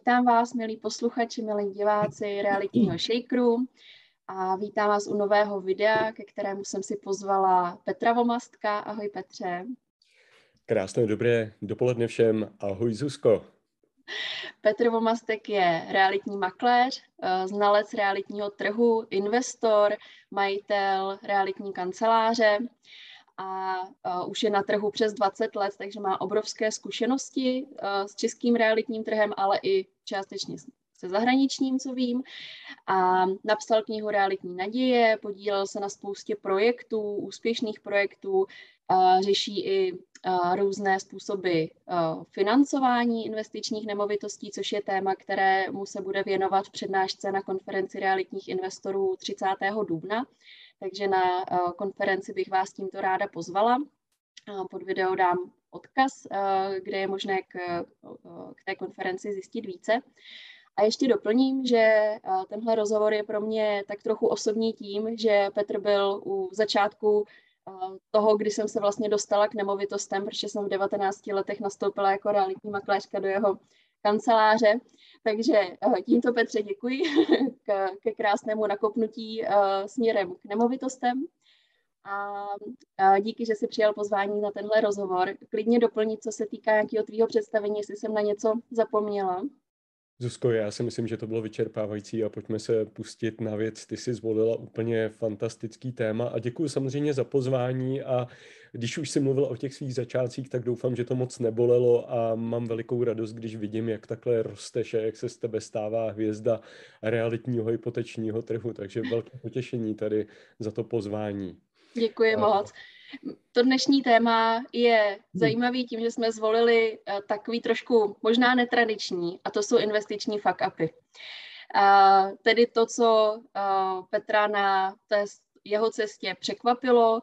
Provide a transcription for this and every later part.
vítám vás, milí posluchači, milí diváci realitního shakeru a vítám vás u nového videa, ke kterému jsem si pozvala Petra Vomastka. Ahoj Petře. Krásné dobré dopoledne všem. Ahoj Zuzko. Petr Vomastek je realitní makléř, eh, znalec realitního trhu, investor, majitel realitní kanceláře a uh, už je na trhu přes 20 let, takže má obrovské zkušenosti uh, s českým realitním trhem, ale i částečně se zahraničním, co vím. A napsal knihu Realitní naděje, podílel se na spoustě projektů, úspěšných projektů, uh, řeší i různé způsoby financování investičních nemovitostí, což je téma, kterému se bude věnovat v přednášce na konferenci realitních investorů 30. dubna takže na eh, konferenci bych vás tímto ráda pozvala. Pod video dám odkaz, eh, kde je možné k, eh, k té konferenci zjistit více. A ještě doplním, že tenhle rozhovor je pro mě tak trochu osobní tím, že Petr byl u začátku toho, kdy jsem se vlastně dostala k nemovitostem, protože jsem v 19 letech nastoupila jako realitní makléřka do jeho kanceláře. Takže eh, tímto Petře děkuji k, ke krásnému nakopnutí uh, směrem k nemovitostem. A, a díky, že jsi přijal pozvání na tenhle rozhovor. Klidně doplnit, co se týká nějakého tvýho představení, jestli jsem na něco zapomněla. Zuzko, já si myslím, že to bylo vyčerpávající a pojďme se pustit na věc. Ty jsi zvolila úplně fantastický téma a děkuji samozřejmě za pozvání a když už jsi mluvil o těch svých začátcích, tak doufám, že to moc nebolelo a mám velikou radost, když vidím, jak takhle rosteš a jak se z tebe stává hvězda realitního hypotečního trhu. Takže velké potěšení tady za to pozvání. Děkuji a... moc. To dnešní téma je zajímavý tím, že jsme zvolili eh, takový trošku možná netradiční, a to jsou investiční fuck upy. Uh, tedy to, co uh, Petra na té jeho cestě překvapilo, uh,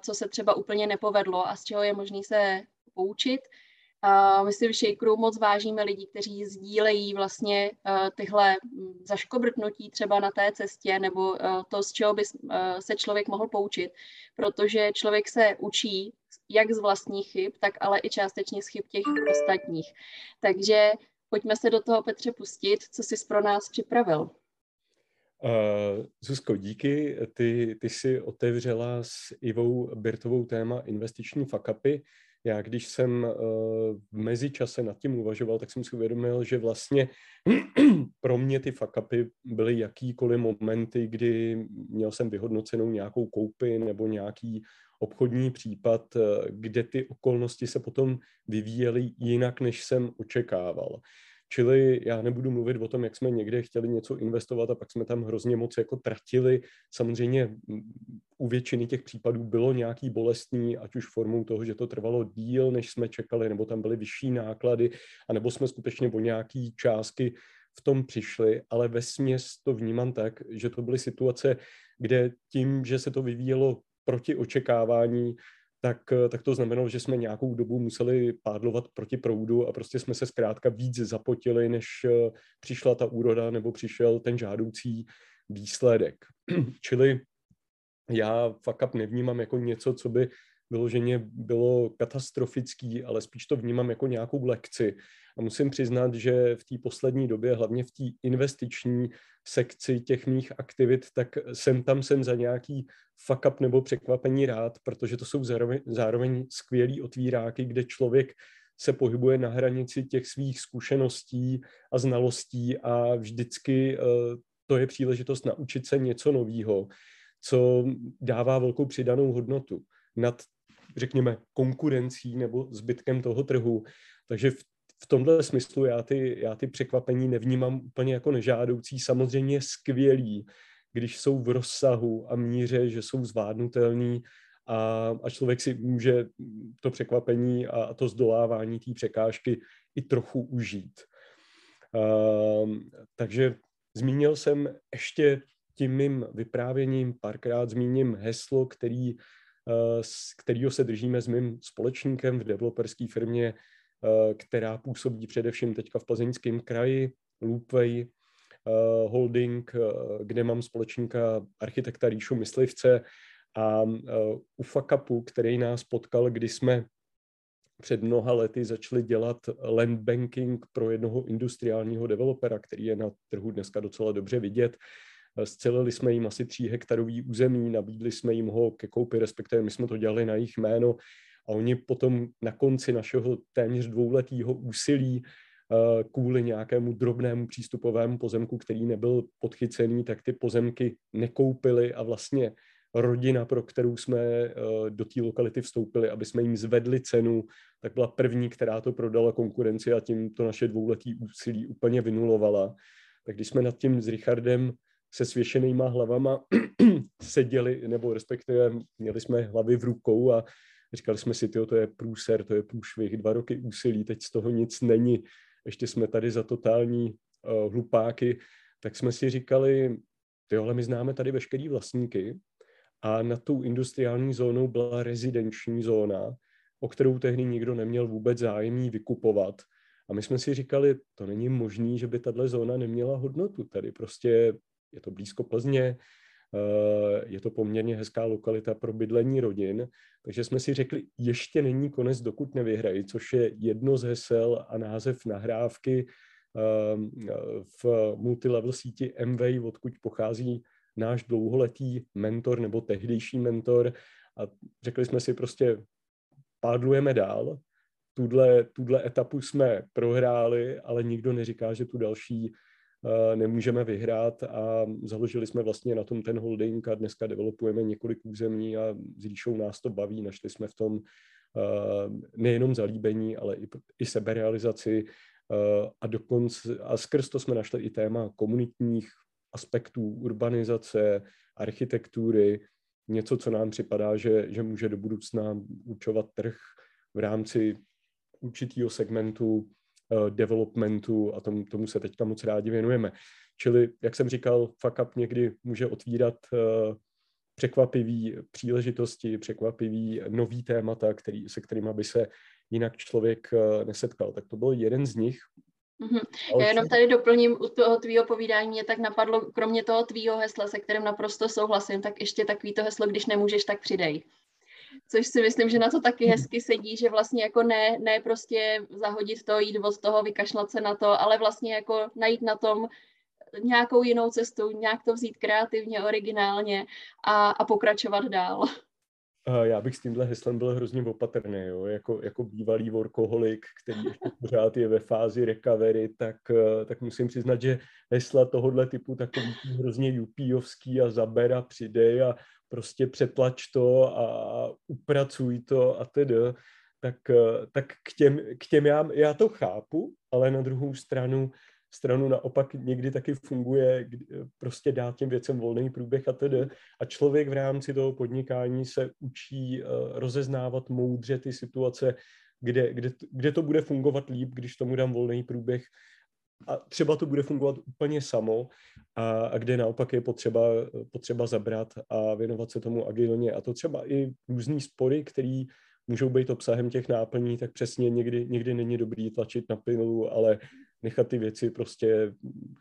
co se třeba úplně nepovedlo a z čeho je možný se poučit. Uh, my si v Shakeru moc vážíme lidi, kteří sdílejí vlastně uh, tyhle hm, zaškobrtnutí třeba na té cestě nebo uh, to, z čeho by uh, se člověk mohl poučit, protože člověk se učí jak z vlastních chyb, tak ale i částečně z chyb těch ostatních. Takže pojďme se do toho, Petře, pustit, co jsi pro nás připravil. Uh, Zuzko, díky. Ty, ty jsi otevřela s Ivou Birtovou téma investiční fakapy. Já když jsem uh, v mezičase nad tím uvažoval, tak jsem si uvědomil, že vlastně pro mě ty fakapy byly jakýkoliv momenty, kdy měl jsem vyhodnocenou nějakou koupy nebo nějaký obchodní případ, eh, kde ty okolnosti se potom vyvíjely jinak, než jsem očekával. Čili já nebudu mluvit o tom, jak jsme někde chtěli něco investovat a pak jsme tam hrozně moc jako tratili. Samozřejmě u většiny těch případů bylo nějaký bolestný, ať už formou toho, že to trvalo díl, než jsme čekali, nebo tam byly vyšší náklady, anebo jsme skutečně o nějaký částky v tom přišli, ale ve směs to vnímám tak, že to byly situace, kde tím, že se to vyvíjelo proti očekávání, tak, eh, tak to znamenalo, že jsme nějakou dobu museli pádlovat proti proudu a prostě jsme se zkrátka víc zapotili, než eh, přišla ta úroda nebo přišel ten žádoucí výsledek. Čili já up nevnímám jako něco, co by vyloženě bylo katastrofický, ale spíš to vnímám jako nějakou lekci. A musím přiznat, že v té poslední době, hlavně v té investiční sekci těch mých aktivit, tak jsem tam jsem za nějaký fuck up nebo překvapení rád, protože to jsou zároveň, zároveň skvělý otvíráky, kde člověk se pohybuje na hranici těch svých zkušeností a znalostí a vždycky uh, to je příležitost naučit se něco nového, co dává velkou přidanou hodnotu nad, řekněme, konkurencí nebo zbytkem toho trhu. Takže v v tomhle smyslu já ty, já ty překvapení nevnímám úplně jako nežádoucí. Samozřejmě skvělý, když jsou v rozsahu a míře, že jsou zvládnutelný a, a člověk si může to překvapení a to zdolávání té překážky i trochu užít. Uh, takže zmínil jsem ještě tím mým vyprávěním, párkrát zmíním heslo, který, z kterého se držíme s mým společníkem v developerské firmě Eh, která působí především teďka v plzeňském kraji, Loopway eh, Holding, eh, kde mám společníka architekta Ríšu Myslivce a u Fakapu, který nás potkal, kdy jsme před mnoha lety začali dělat land banking pro jednoho industriálního developera, který je na trhu dneska docela dobře vidět. Scelili jsme jim asi tří hektarový území, nabídli jsme jim ho ke koupi, respektive my jsme to dělali na jejich jméno a oni potom na konci našeho téměř dvouletého úsilí eh, kvůli nějakému drobnému přístupovému pozemku, který nebyl podchycený, tak ty pozemky nekoupili a vlastně rodina, pro kterou jsme eh, do té lokality vstoupili, aby jsme jim zvedli cenu, tak byla první, která to prodala konkurenci a tím to naše dvouletý úsilí úplně vynulovala. Tak když jsme nad tím s Richardem se svěšenýma hlavama seděli, nebo respektive měli jsme hlavy v rukou a říkali jsme si, to je průser, to je průšvih, dva roky úsilí, teď z toho nic není, ještě jsme tady za totální uh, hlupáky, tak jsme si říkali, ty ale my známe tady veškerý vlastníky a na tou industriální zónou byla rezidenční zóna, o kterou tehdy nikdo neměl vůbec zájem vykupovat. A my jsme si říkali, to není možné, že by tahle zóna neměla hodnotu. Tady prostě je to blízko Plzně, eh, je to poměrně hezká lokalita pro bydlení rodin, takže jsme si řekli, ještě není konec, dokud nevyhrají, což je jedno z hesel a název nahrávky eh, v multilevel síti MV, odkud pochází náš dlouholetý mentor nebo tehdejší mentor. A řekli jsme si prostě, pádlujeme dál, tuhle, tuhle etapu jsme prohráli, ale nikdo neříká, že tu další nemůžeme vyhrát a založili jsme vlastně na tom ten holding a dneska developujeme několik území a s Ríšou nás to baví, našli jsme v tom uh, nejenom zalíbení, ale i, i seberealizaci uh, a dokonce, a skrz to jsme našli i téma komunitních aspektů urbanizace, architektury, něco, co nám připadá, že, že může do budoucna určovat trh v rámci určitého segmentu developmentu a tomu, tomu se teďka moc rádi věnujeme. Čili, jak jsem říkal, fuck up někdy může otvírat uh, překvapivý příležitosti, překvapivý nový témata, který, se kterými by se jinak člověk uh, nesetkal. Tak to byl jeden z nich. Mm-hmm. Já jenom tady doplním u toho tvýho povídání, mě tak napadlo, kromě toho tvýho hesla, se kterým naprosto souhlasím, tak ještě takový to heslo, když nemůžeš, tak přidej. Což si myslím, že na to taky hezky sedí, že vlastně jako ne, ne prostě zahodit to, jít od toho, vykašlat se na to, ale vlastně jako najít na tom nějakou jinou cestu, nějak to vzít kreativně, originálně a, a pokračovat dál. Já bych s tímhle heslem byl hrozně opatrný, jo? Jako, jako bývalý workoholik, který ještě pořád je ve fázi recovery, tak, eh, tak musím přiznat, že hesla tohohle typu takový hrozně jupíovský a zaber a přidej a prostě přetlač to a upracuj to a tedy, tak, eh, tak k těm, k těm já, já to chápu, ale na druhou stranu stranu naopak někdy taky funguje prostě dát těm věcem volný průběh a tedy. A člověk v rámci toho podnikání se učí uh, rozeznávat moudře ty situace, kde, kde, kde to bude fungovat líp, když tomu dám volný průběh a třeba to bude fungovat úplně samo a, a kde naopak je potřeba, potřeba zabrat a věnovat se tomu agilně. A to třeba i různý spory, který můžou být obsahem těch náplní, tak přesně někdy, někdy není dobrý tlačit na pilu, ale nechat ty věci prostě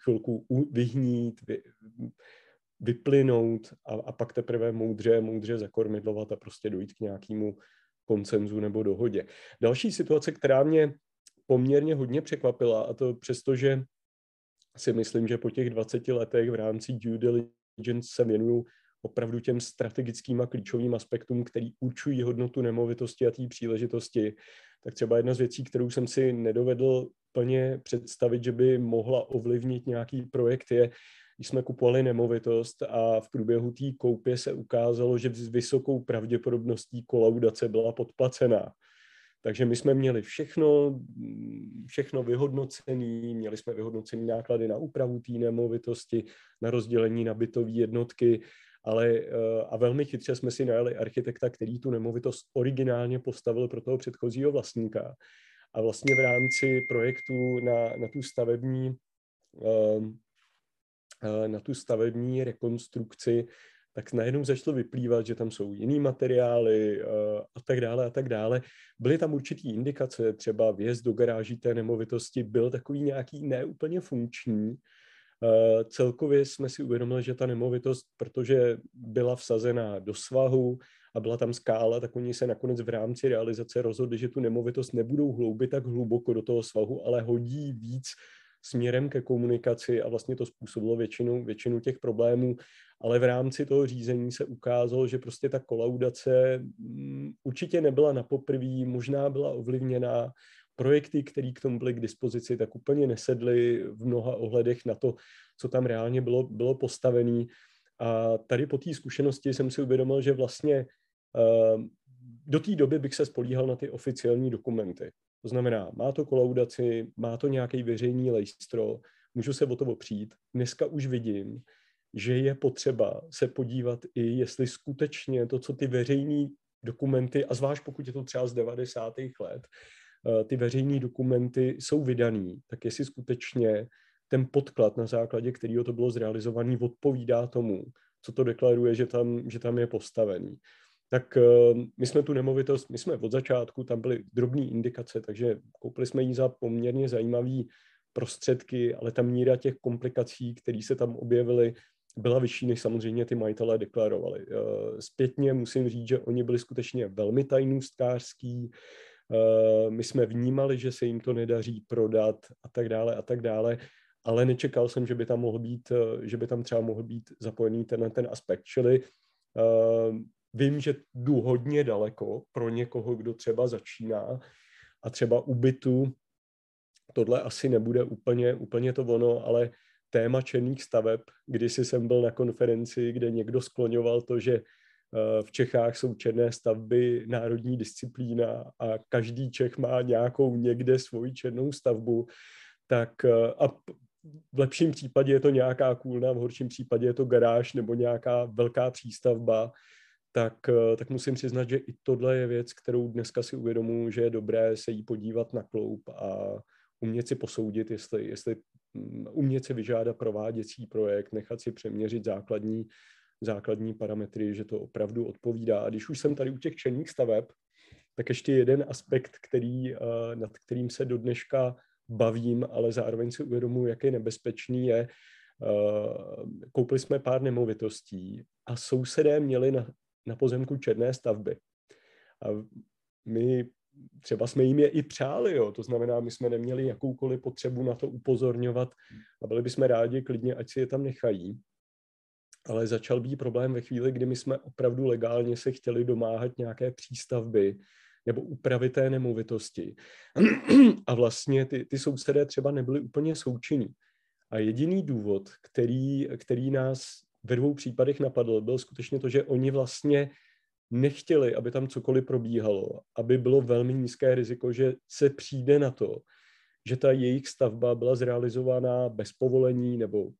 chvilku vyhnít, vy, vyplynout a, a pak teprve moudře, moudře zakormidlovat a prostě dojít k nějakému koncenzu nebo dohodě. Další situace, která mě poměrně hodně překvapila, a to přesto, že si myslím, že po těch 20 letech v rámci due diligence se věnuju opravdu těm strategickým a klíčovým aspektům, který určují hodnotu nemovitosti a té příležitosti, tak třeba jedna z věcí, kterou jsem si nedovedl plně představit, že by mohla ovlivnit nějaký projekt, je, když jsme kupovali nemovitost a v průběhu té koupě se ukázalo, že s vysokou pravděpodobností kolaudace byla podplacená. Takže my jsme měli všechno, všechno vyhodnocené, měli jsme vyhodnocené náklady na úpravu té nemovitosti, na rozdělení na bytové jednotky, ale eh, a velmi chytře jsme si najeli architekta, který tu nemovitost originálně postavil pro toho předchozího vlastníka. A vlastně v rámci projektu na, na tu stavební ehm, eh, na tu stavební rekonstrukci, tak najednou začalo vyplývat, že tam jsou jiný materiály eh, a tak dále a tak dále. Byly tam určitý indikace, třeba vjezd do garáží té nemovitosti byl takový nějaký neúplně funkční, Eh, celkově jsme si uvědomili, že ta nemovitost, protože byla vsazená do svahu a byla tam skála, tak oni se nakonec v rámci realizace rozhodli, že tu nemovitost nebudou hloubit tak hluboko do toho svahu, ale hodí víc směrem ke komunikaci a vlastně to způsobilo většinu, většinu těch problémů, ale v rámci toho řízení se ukázalo, že prostě ta kolaudace mm, určitě nebyla na poprví, možná byla ovlivněná projekty, které k tomu byly k dispozici, tak úplně nesedly v mnoha ohledech na to, co tam reálně bylo, bylo postavené. A tady po té zkušenosti jsem si uvědomil, že vlastně do té doby bych se spolíhal na ty oficiální dokumenty. To znamená, má to kolaudaci, má to nějaký veřejný lejstro, můžu se o to opřít. Dneska už vidím, že je potřeba se podívat i, jestli skutečně to, co ty veřejné dokumenty, a zvlášť pokud je to třeba z 90. let, eh, ty veřejné dokumenty jsou vydaný, tak jestli skutečně ten podklad, na základě kterého to bylo zrealizované, odpovídá tomu, co to deklaruje, že tam, že tam je postavený tak eh, my jsme tu nemovitost, my jsme od začátku, tam byly drobné indikace, takže koupili jsme ji za poměrně zajímavý prostředky, ale ta míra těch komplikací, které se tam objevily, byla vyšší, než samozřejmě ty majitelé deklarovali. Eh, zpětně musím říct, že oni byli skutečně velmi tajnůstkářský, eh, my jsme vnímali, že se jim to nedaří prodat a tak dále a tak dále, ale nečekal jsem, že by tam mohl být, že by tam třeba mohl být zapojený ten, ten aspekt. Čili vím, že jdu hodně daleko pro někoho, kdo třeba začíná a třeba u bytu tohle asi nebude úplně, úplně to ono, ale téma černých staveb, když jsem byl na konferenci, kde někdo skloňoval to, že eh, v Čechách jsou černé stavby národní disciplína a každý Čech má nějakou někde svoji černou stavbu, tak eh, a v lepším případě je to nějaká kůlna, v horším případě je to garáž nebo nějaká velká přístavba, tak, eh, tak musím přiznat, že i tohle je věc, kterou dneska si uvědomuji, že je dobré se jí podívat na kloup a umět si posoudit, jestli, jestli mm, umět si vyžádat prováděcí projekt, nechat si přeměřit základní, základní parametry, že to opravdu odpovídá. A když už jsem tady u těch černých staveb, tak ještě jeden aspekt, který, eh, nad kterým se do dneška bavím, ale zároveň si uvědomuji, jak je nebezpečný, je, eh, koupili jsme pár nemovitostí a sousedé měli na, na pozemku černé stavby. A my třeba jsme jim je i přáli, jo. to znamená, my jsme neměli jakoukoliv potřebu na to upozorňovat a byli bychom rádi klidně, ať si je tam nechají. Ale začal být problém ve chvíli, kdy my jsme opravdu legálně se chtěli domáhat nějaké přístavby nebo úpravy té nemovitosti. A vlastně ty, ty sousedé třeba nebyli úplně součinní. A jediný důvod, který, který nás ve dvou případech napadl, byl skutečně to, že oni vlastně nechtěli, aby tam cokoliv probíhalo, aby bylo velmi nízké riziko, že se přijde na to, že ta jejich stavba byla zrealizována bez povolení nebo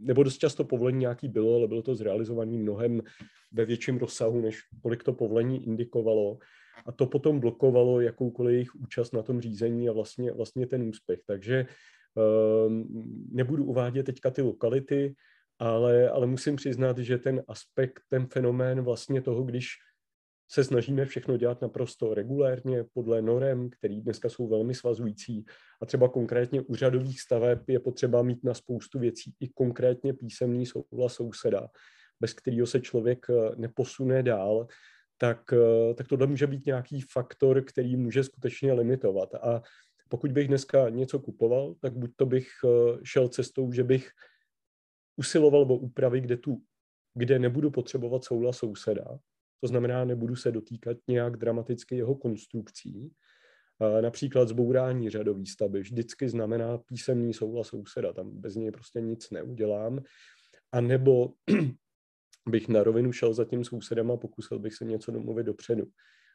nebo dost často povolení nějaký bylo, ale bylo to zrealizované mnohem ve větším rozsahu, než kolik to povolení indikovalo. A to potom blokovalo jakoukoliv jejich účast na tom řízení a vlastně, vlastně ten úspěch. Takže nebudu uvádět teďka ty lokality, ale, ale musím přiznat, že ten aspekt, ten fenomén vlastně toho, když se snažíme všechno dělat naprosto regulérně podle norem, které dneska jsou velmi svazující a třeba konkrétně úřadových staveb je potřeba mít na spoustu věcí i konkrétně písemný souhlas souseda, bez kterého se člověk eh, neposune dál, tak, eh, tak tohle může být nějaký faktor, který může skutečně limitovat. A pokud bych dneska něco kupoval, tak buď to bych eh, šel cestou, že bych usiloval o úpravy, kde, tu, kde nebudu potřebovat souhlas souseda, to znamená, nebudu se dotýkat nějak dramaticky jeho konstrukcí, Například zbourání řadový stavby vždycky znamená písemný souhlas souseda, tam bez něj prostě nic neudělám. A nebo bych na rovinu šel za tím sousedem a pokusil bych se něco domluvit dopředu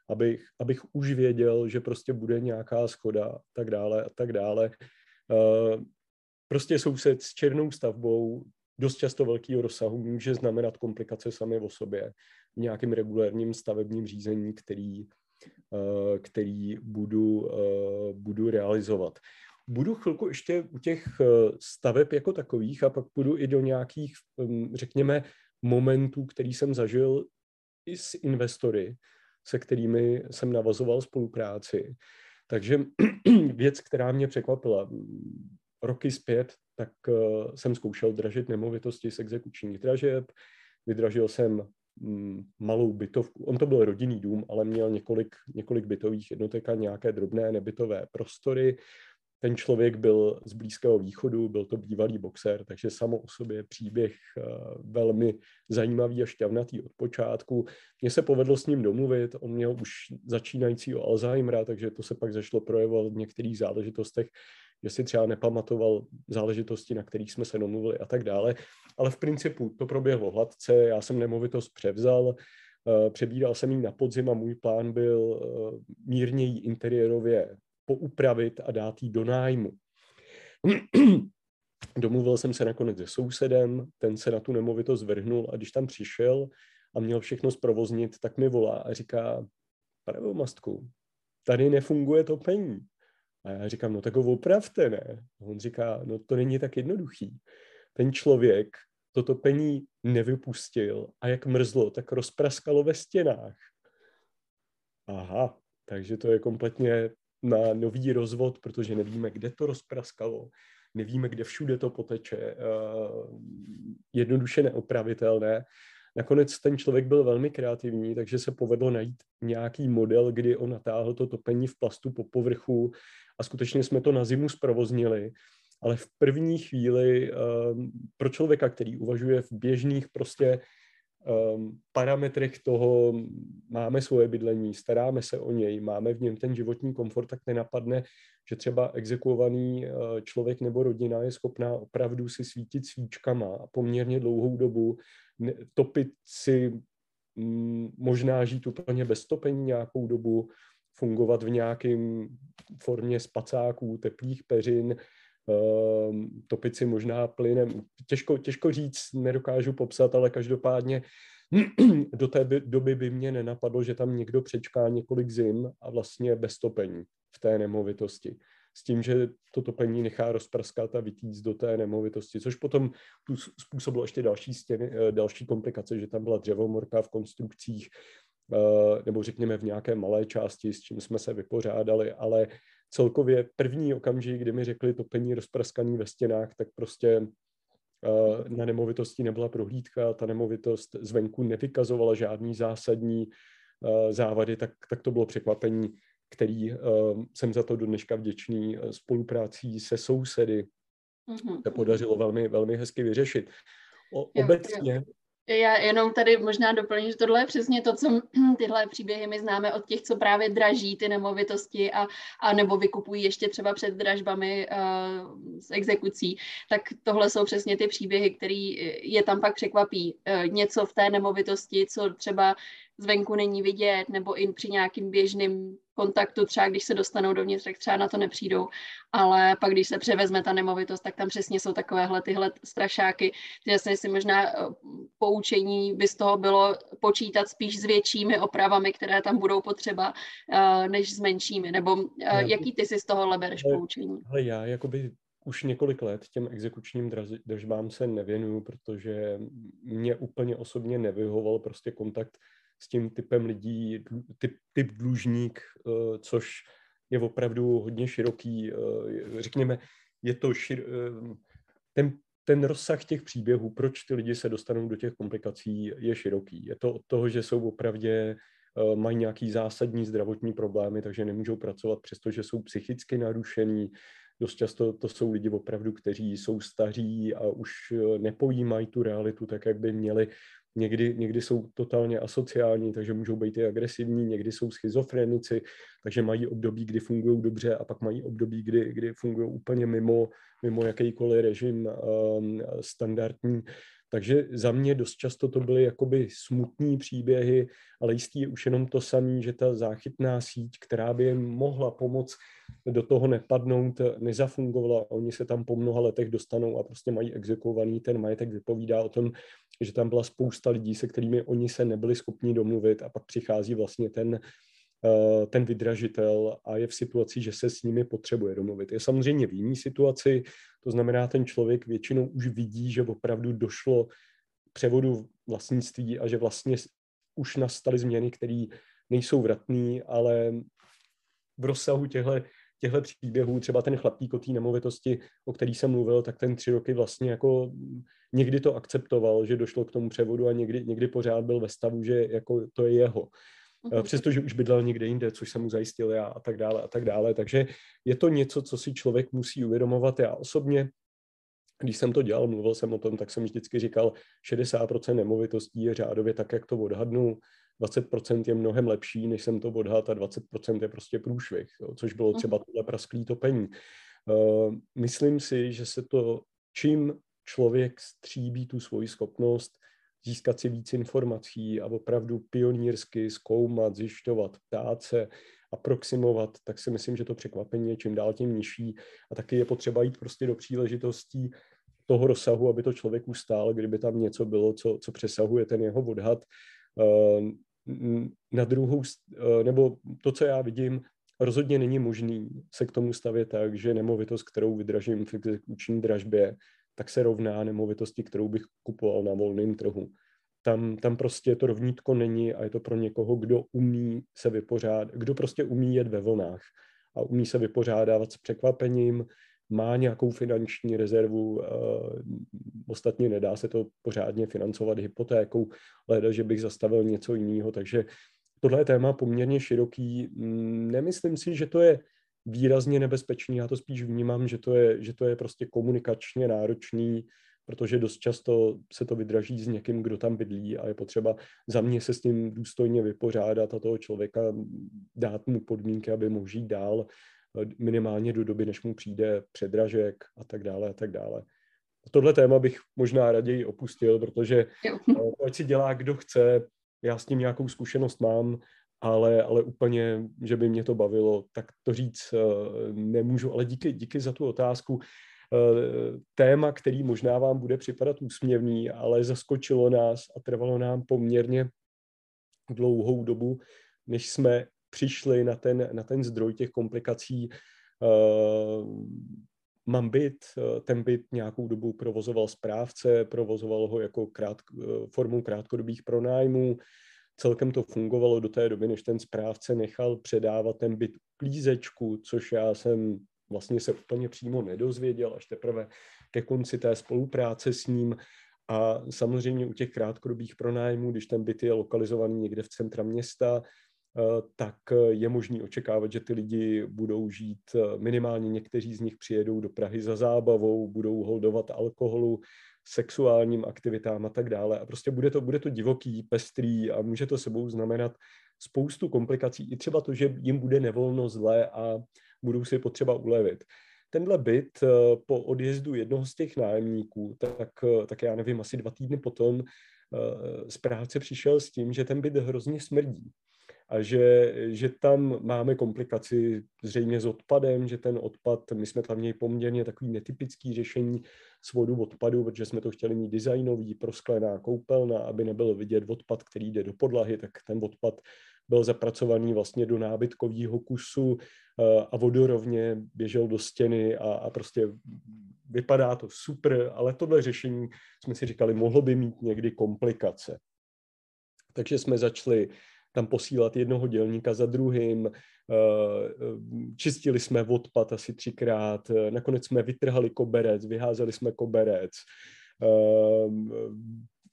abych, abych už věděl, že prostě bude nějaká schoda a tak dále a tak dále. Uh, prostě soused s černou stavbou dost často velkého rozsahu může znamenat komplikace sami o sobě v nějakém regulérním stavebním řízení, který, uh, který budu, uh, budu realizovat. Budu chvilku ještě u těch staveb jako takových a pak půjdu i do nějakých, um, řekněme, momentů, který jsem zažil i s investory, se kterými jsem navazoval spolupráci. Takže věc, která mě překvapila, roky zpět, tak uh, jsem zkoušel dražit nemovitosti z exekučních dražeb, vydražil jsem malou bytovku. On to byl rodinný dům, ale měl několik, několik bytových jednotek a nějaké drobné nebytové prostory. Ten člověk byl z Blízkého východu, byl to bývalý boxer, takže samo o sobě příběh eh, velmi zajímavý a šťavnatý od počátku. Mně se povedlo s ním domluvit, on měl už začínajícího Alzheimera, takže to se pak zašlo projevovat v některých záležitostech, že si třeba nepamatoval záležitosti, na kterých jsme se domluvili a tak dále. Ale v principu to proběhlo hladce, já jsem nemovitost převzal, eh, přebíral jsem ji na podzim a můj plán byl eh, mírněji interiérově poupravit a dát ji do nájmu. Domluvil jsem se nakonec se sousedem, ten se na tu nemovitost vrhnul a když tam přišel a měl všechno zprovoznit, tak mi volá a říká, pane mastku, tady nefunguje topení. A já říkám, no tak ho opravte, ne? A on říká, no to není tak jednoduchý. Ten člověk to topení nevypustil a jak mrzlo, tak rozpraskalo ve stěnách. Aha, takže to je kompletně na nový rozvod, protože nevíme, kde to rozpraskalo, nevíme, kde všude to poteče, eh, jednoduše neopravitelné. Nakonec ten člověk byl velmi kreativní, takže se povedlo najít nějaký model, kdy on natáhl to topení v plastu po povrchu a skutečně jsme to na zimu zprovoznili. Ale v první chvíli eh, pro člověka, který uvažuje v běžných prostě um, parametrech toho, máme svoje bydlení, staráme se o něj, máme v něm ten životní komfort, tak nenapadne, že třeba exekuovaný uh, člověk nebo rodina je schopná opravdu si svítit svíčkama a poměrně dlouhou dobu ne, topit si, m, možná žít úplně bez topení nějakou dobu, fungovat v nějakém formě spacáků, teplých peřin, Ehm, topit si možná plynem. Těžko, těžko říct, nedokážu popsat, ale každopádně do té doby by mě nenapadlo, že tam někdo přečká několik zim a vlastně bez topení v té nemovitosti. S tím, že to topení nechá rozprskat a vytíct do té nemovitosti, což potom způsobilo ještě další, stěny, eh, další komplikace, že tam byla dřevomorka v konstrukcích, eh, nebo řekněme v nějaké malé části, s čím jsme se vypořádali, ale celkově první okamžik, kdy mi řekli topení rozpraskaný ve stěnách, tak prostě uh, na nemovitosti nebyla prohlídka, ta nemovitost zvenku nevykazovala žádný zásadní uh, závady, tak, tak to bylo překvapení, který uh, jsem za to do dneška vděčný spoluprácí se sousedy mm-hmm. se podařilo velmi, velmi hezky vyřešit. O, jo, obecně, jo. Já jenom tady možná doplním, že tohle je přesně to, co tyhle příběhy my známe od těch, co právě draží ty nemovitosti a, a nebo vykupují ještě třeba před dražbami uh, s exekucí, tak tohle jsou přesně ty příběhy, který je tam pak překvapí. Uh, něco v té nemovitosti, co třeba zvenku není vidět, nebo i při nějakým běžným kontaktu, třeba když se dostanou dovnitř, tak třeba na to nepřijdou, ale pak když se převezme ta nemovitost, tak tam přesně jsou takovéhle tyhle strašáky, že si možná eh, poučení by z toho bylo počítat spíš s většími opravami, které tam budou potřeba, eh, než s menšími, nebo eh, jaký ty si z toho bereš poučení? Ale já jakoby už několik let těm exekučním držbám se nevěnuju, protože mě úplně osobně nevyhovoval prostě kontakt s tím typem lidí, typ, typ dlužník, eh, což je opravdu hodně široký, eh, řekněme, je to šir, eh, ten, ten rozsah těch příběhů, proč ty lidi se dostanou do těch komplikací, je široký. Je to od toho, že jsou opravdu mají nějaký zásadní zdravotní problémy, takže nemůžou pracovat, přestože jsou psychicky narušení. Dost často to jsou lidi opravdu, kteří jsou staří a už nepojímají tu realitu tak, jak by měli. Někdy, někdy jsou totálně asociální, takže můžou být i agresivní, někdy jsou schizofrenici, takže mají období, kdy fungují dobře a pak mají období, kdy, kdy fungují úplně mimo, mimo jakýkoliv režim um, standardní. Takže za mě dost často to byly jakoby smutní příběhy, ale jistý je už jenom to samé, že ta záchytná síť, která by jim mohla pomoct do toho nepadnout, nezafungovala. Oni se tam po mnoha letech dostanou a prostě mají exekovaný ten majetek, vypovídá o tom, že tam byla spousta lidí, se kterými oni se nebyli schopni domluvit a pak přichází vlastně ten, eh, ten vydražitel a je v situaci, že se s nimi potřebuje domluvit. Je samozřejmě v jiné situaci, to znamená, ten člověk většinou už vidí, že opravdu došlo převodu vlastnictví a že vlastně už nastaly změny, které nejsou vratné, ale v rozsahu těchto těchto příběhů, třeba ten chlapík o té nemovitosti, o který jsem mluvil, tak ten tři roky vlastně jako někdy to akceptoval, že došlo k tomu převodu a někdy, někdy pořád byl ve stavu, že jako to je jeho. Uh-huh. Přestože už bydlel někde jinde, což jsem mu zajistil já a tak dále a tak dále. Takže je to něco, co si člověk musí uvědomovat. Já osobně když jsem to dělal, mluvil jsem o tom, tak jsem vždycky říkal, 60% nemovitostí je řádově tak, jak to odhadnu, 20% je mnohem lepší, než jsem to odhadl a 20% je prostě průšvih, jo, což bylo třeba mhm. tohle prasklý topení. Uh, myslím si, že se to, čím člověk stříbí tu svoji schopnost získat si víc informací a opravdu pionýrsky zkoumat, zjišťovat, ptát se, aproximovat, tak si myslím, že to překvapení je čím dál tím nižší a taky je potřeba jít prostě do příležitostí toho rozsahu, aby to člověk ustál, kdyby tam něco bylo, co, co přesahuje ten jeho odhad. Eh, na druhou, eh, nebo to, co já vidím, rozhodně není možný se k tomu stavět tak, že nemovitost, kterou vydražím v exekuční dražbě, tak se rovná nemovitosti, kterou bych kupoval na volném trhu. Tam, tam prostě to rovnítko není a je to pro někoho, kdo umí se vypořádat, kdo prostě umí jet ve vlnách a umí se vypořádávat s překvapením, má nějakou finanční rezervu, uh, ostatně nedá se to pořádně financovat hypotékou, leda, že bych zastavil něco jiného, takže tohle je téma poměrně široký. Mm, nemyslím si, že to je výrazně nebezpečný, já to spíš vnímám, že to je, že to je prostě komunikačně náročný, protože dost často se to vydraží s někým, kdo tam bydlí a je potřeba za mě se s tím důstojně vypořádat a toho člověka dát mu podmínky, aby mohl žít dál minimálně do doby, než mu přijde předražek a tak dále a tak dále. Tohle téma bych možná raději opustil, protože eh, ať si dělá, kdo chce, já s tím nějakou zkušenost mám, ale, ale úplně, že by mě to bavilo, tak to říct eh, nemůžu. Ale díky, díky za tu otázku. Eh, téma, který možná vám bude připadat úsměvný, ale zaskočilo nás a trvalo nám poměrně dlouhou dobu, než jsme přišli na ten, na ten zdroj těch komplikací. Uh, mám byt, eh, ten byt nějakou dobu provozoval správce, provozoval ho jako krát, formou krátkodobých pronájmů. Celkem to fungovalo do té doby, než ten správce nechal předávat ten byt klízečku, což já jsem vlastně se úplně přímo nedozvěděl, až teprve ke konci té spolupráce s ním. A samozřejmě u těch krátkodobých pronájmů, když ten byt je lokalizovaný někde v centra města, eh, tak je možný očekávat, že ty lidi budou žít, eh, minimálně někteří z nich přijedou do Prahy za zábavou, budou holdovat alkoholu, sexuálním aktivitám a tak dále. A prostě bude to, bude to divoký, pestrý a může to sebou znamenat spoustu komplikací. I třeba to, že jim bude nevolno zlé a budou si potřeba ulevit. Tenhle byt eh, po odjezdu jednoho z těch nájemníků, tak, eh, tak já nevím, asi dva týdny potom eh, správce přišel s tím, že ten byt hrozně smrdí a že, že tam máme komplikaci zřejmě s odpadem, že ten odpad, my jsme tam měli poměrně takový netypický řešení s vodu odpadu, protože jsme to chtěli mít designový, prosklená koupelna, aby nebyl vidět odpad, který jde do podlahy, tak ten odpad byl zapracovaný vlastně do nábytkového kusu eh, a vodorovně běžel do stěny a, a prostě vypadá to super, ale tohle řešení jsme si říkali, mohlo by mít někdy komplikace. Takže jsme začali tam posílat jednoho dělníka za druhým, eh, čistili jsme odpad asi třikrát, nakonec jsme vytrhali koberec, vyházeli jsme koberec, eh,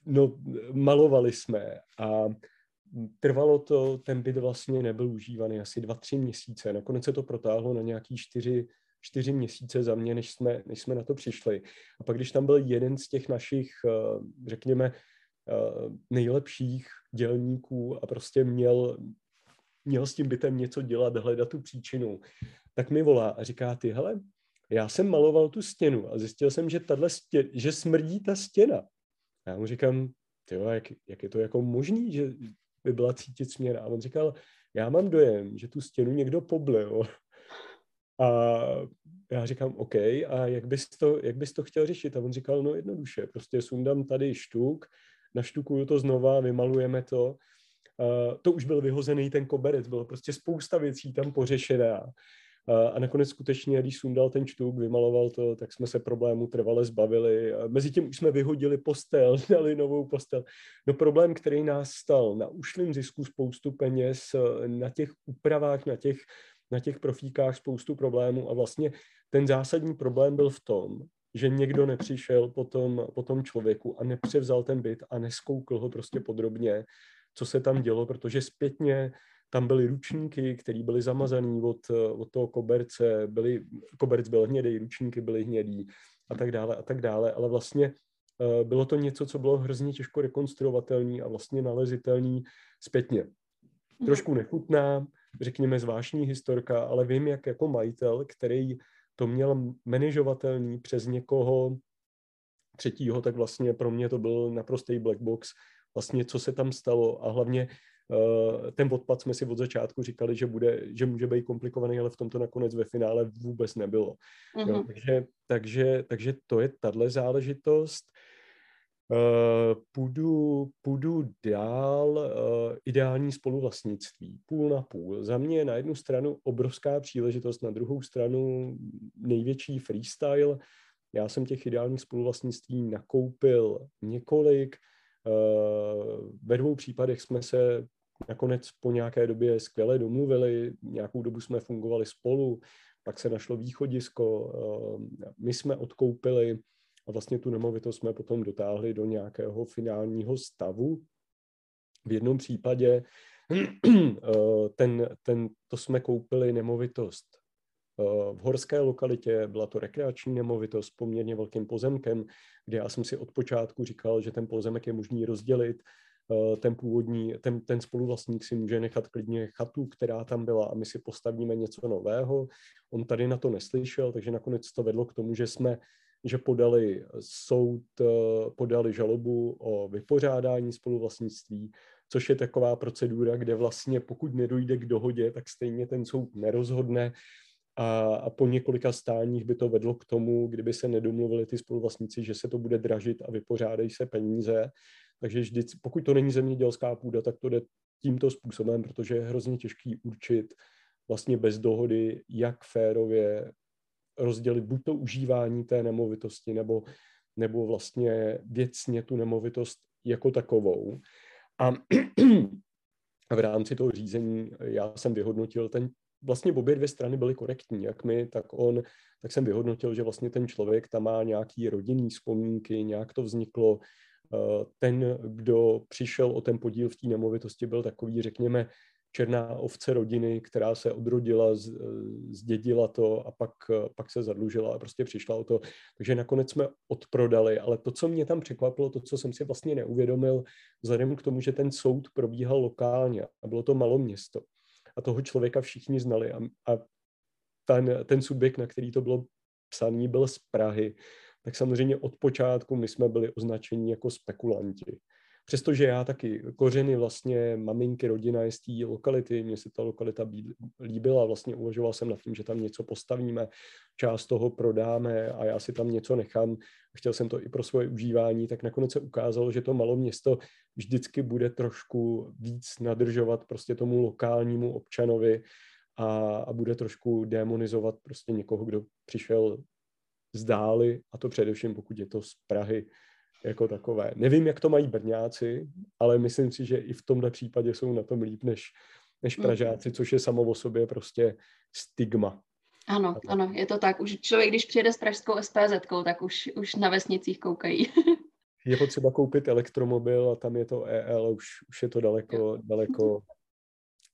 no, malovali jsme a trvalo to, ten byt vlastně nebyl užívaný asi dva, tři měsíce. Nakonec se to protáhlo na nějaký čtyři, čtyři měsíce za mě, než jsme, než jsme na to přišli. A pak, když tam byl jeden z těch našich, eh, řekněme, eh, nejlepších dělníků a prostě měl, měl s tím bytem něco dělat, hledat tu příčinu, tak mi volá a říká, ty hele, já jsem maloval tu stěnu a zjistil jsem, že, tato stě, že smrdí ta stěna. Já mu říkám, tyjo, jak, jak je to jako možný, že by byla cítit směr. A on říkal, já mám dojem, že tu stěnu někdo poblil. A já říkám, OK, a jak bys, to, jak bys to chtěl řešit? A on říkal, no jednoduše, prostě sundám tady štuk, naštukuju to znova, vymalujeme to. Uh, to už byl vyhozený ten koberec, bylo prostě spousta věcí tam pořešená. A nakonec skutečně, když sundal ten čtuk, vymaloval to, tak jsme se problému trvale zbavili. Mezitím už jsme vyhodili postel, dali novou postel. No problém, který nás stal na ušlým zisku spoustu peněz, na těch úpravách, na těch na těch profíkách spoustu problémů a vlastně ten zásadní problém byl v tom, že někdo nepřišel po tom, po tom člověku a nepřevzal ten byt a neskoukl ho prostě podrobně, co se tam dělo, protože zpětně tam byly ručníky, které byly zamazaný od, od toho koberce, byly, koberc byl hnědý, ručníky byly hnědý a tak dále a tak dále, ale vlastně uh, bylo to něco, co bylo hrozně těžko rekonstruovatelný a vlastně nalezitelný zpětně. Mhm. Trošku nechutná, řekněme zvláštní historka, ale vím, jak jako majitel, který to měl manažovatelný přes někoho třetího, tak vlastně pro mě to byl naprostý black box, vlastně co se tam stalo a hlavně uh, ten odpad jsme si od začátku říkali, že, bude, že může být komplikovaný, ale v tomto nakonec ve finále vůbec nebylo. Mm-hmm. Jo, mhm. takže, takže, takže to je tahle záležitost. Uh, půjdu, půjdu dál, uh, ideální spoluvlastnictví, půl na půl. Za mě na jednu stranu obrovská příležitost, na druhou stranu největší freestyle. Já jsem těch ideálních spoluvlastnictví nakoupil několik. Uh, ve dvou případech jsme se nakonec po nějaké době skvěle domluvili, nějakou dobu jsme fungovali spolu, pak se našlo východisko, my jsme odkoupili a vlastně tu nemovitost jsme potom dotáhli do nějakého finálního stavu. V jednom případě eh, ten, ten, to jsme koupili nemovitost eh, v horské lokalitě, byla to rekreační nemovitost s poměrně velkým pozemkem, kde já jsem si od počátku říkal, že ten pozemek je možný rozdělit, eh, ten původní, ten, ten spoluvlastník si může nechat klidně chatu, která tam byla a my si postavíme něco nového. On tady na to neslyšel, takže nakonec to vedlo k tomu, že jsme že podali soud, eh, podali žalobu o vypořádání spoluvlastnictví, což je taková procedura, kde vlastně pokud nedojde k dohodě, tak stejně ten soud nerozhodne a, a po několika stáních by to vedlo k tomu, kdyby se nedomluvili ty spoluvlastníci, že se to bude dražit a vypořádají se peníze. Takže vždy, pokud to není zemědělská půda, tak to jde tímto způsobem, protože je hrozně těžký určit vlastně bez dohody, jak férově rozdělit buď to užívání té nemovitosti, nebo, nebo vlastně věcně tu nemovitost jako takovou. A v rámci toho řízení já jsem vyhodnotil ten, vlastně obě dvě strany byly korektní, jak my, tak on, tak jsem vyhodnotil, že vlastně ten člověk tam má nějaký rodinný vzpomínky, nějak to vzniklo, eh, ten, kdo přišel o ten podíl v té nemovitosti, byl takový, řekněme, černá ovce rodiny, která se odrodila, zdědila to a pak, pak se zadlužila a prostě přišla o to. Takže nakonec jsme odprodali, ale to, co mě tam překvapilo, to, co jsem si vlastně neuvědomil, vzhledem k tomu, že ten soud probíhal lokálně a bylo to malo město a toho člověka všichni znali a, a ten, ten subjekt, na který to bylo psaný, byl z Prahy, tak samozřejmě od počátku my jsme byli označeni jako spekulanti. Přestože já taky kořeny vlastně maminky, rodina je z té lokality, mně se ta lokalita líbila, vlastně uvažoval jsem nad tím, že tam něco postavíme, část toho prodáme a já si tam něco nechám. Chtěl jsem to i pro svoje užívání, tak nakonec se ukázalo, že to malo město vždycky bude trošku víc nadržovat prostě tomu lokálnímu občanovi a, a bude trošku demonizovat prostě někoho, kdo přišel z dály, a to především pokud je to z Prahy, jako takové. Nevím, jak to mají Brňáci, ale myslím si, že i v tomhle případě jsou na tom líp než, než hmm. Pražáci, což je samo o sobě prostě stigma. Ano, ano, je to tak. Už člověk, když přijede s pražskou SPZ, tak už, už na vesnicích koukají. je potřeba koupit elektromobil a tam je to EL, už, už je to daleko, daleko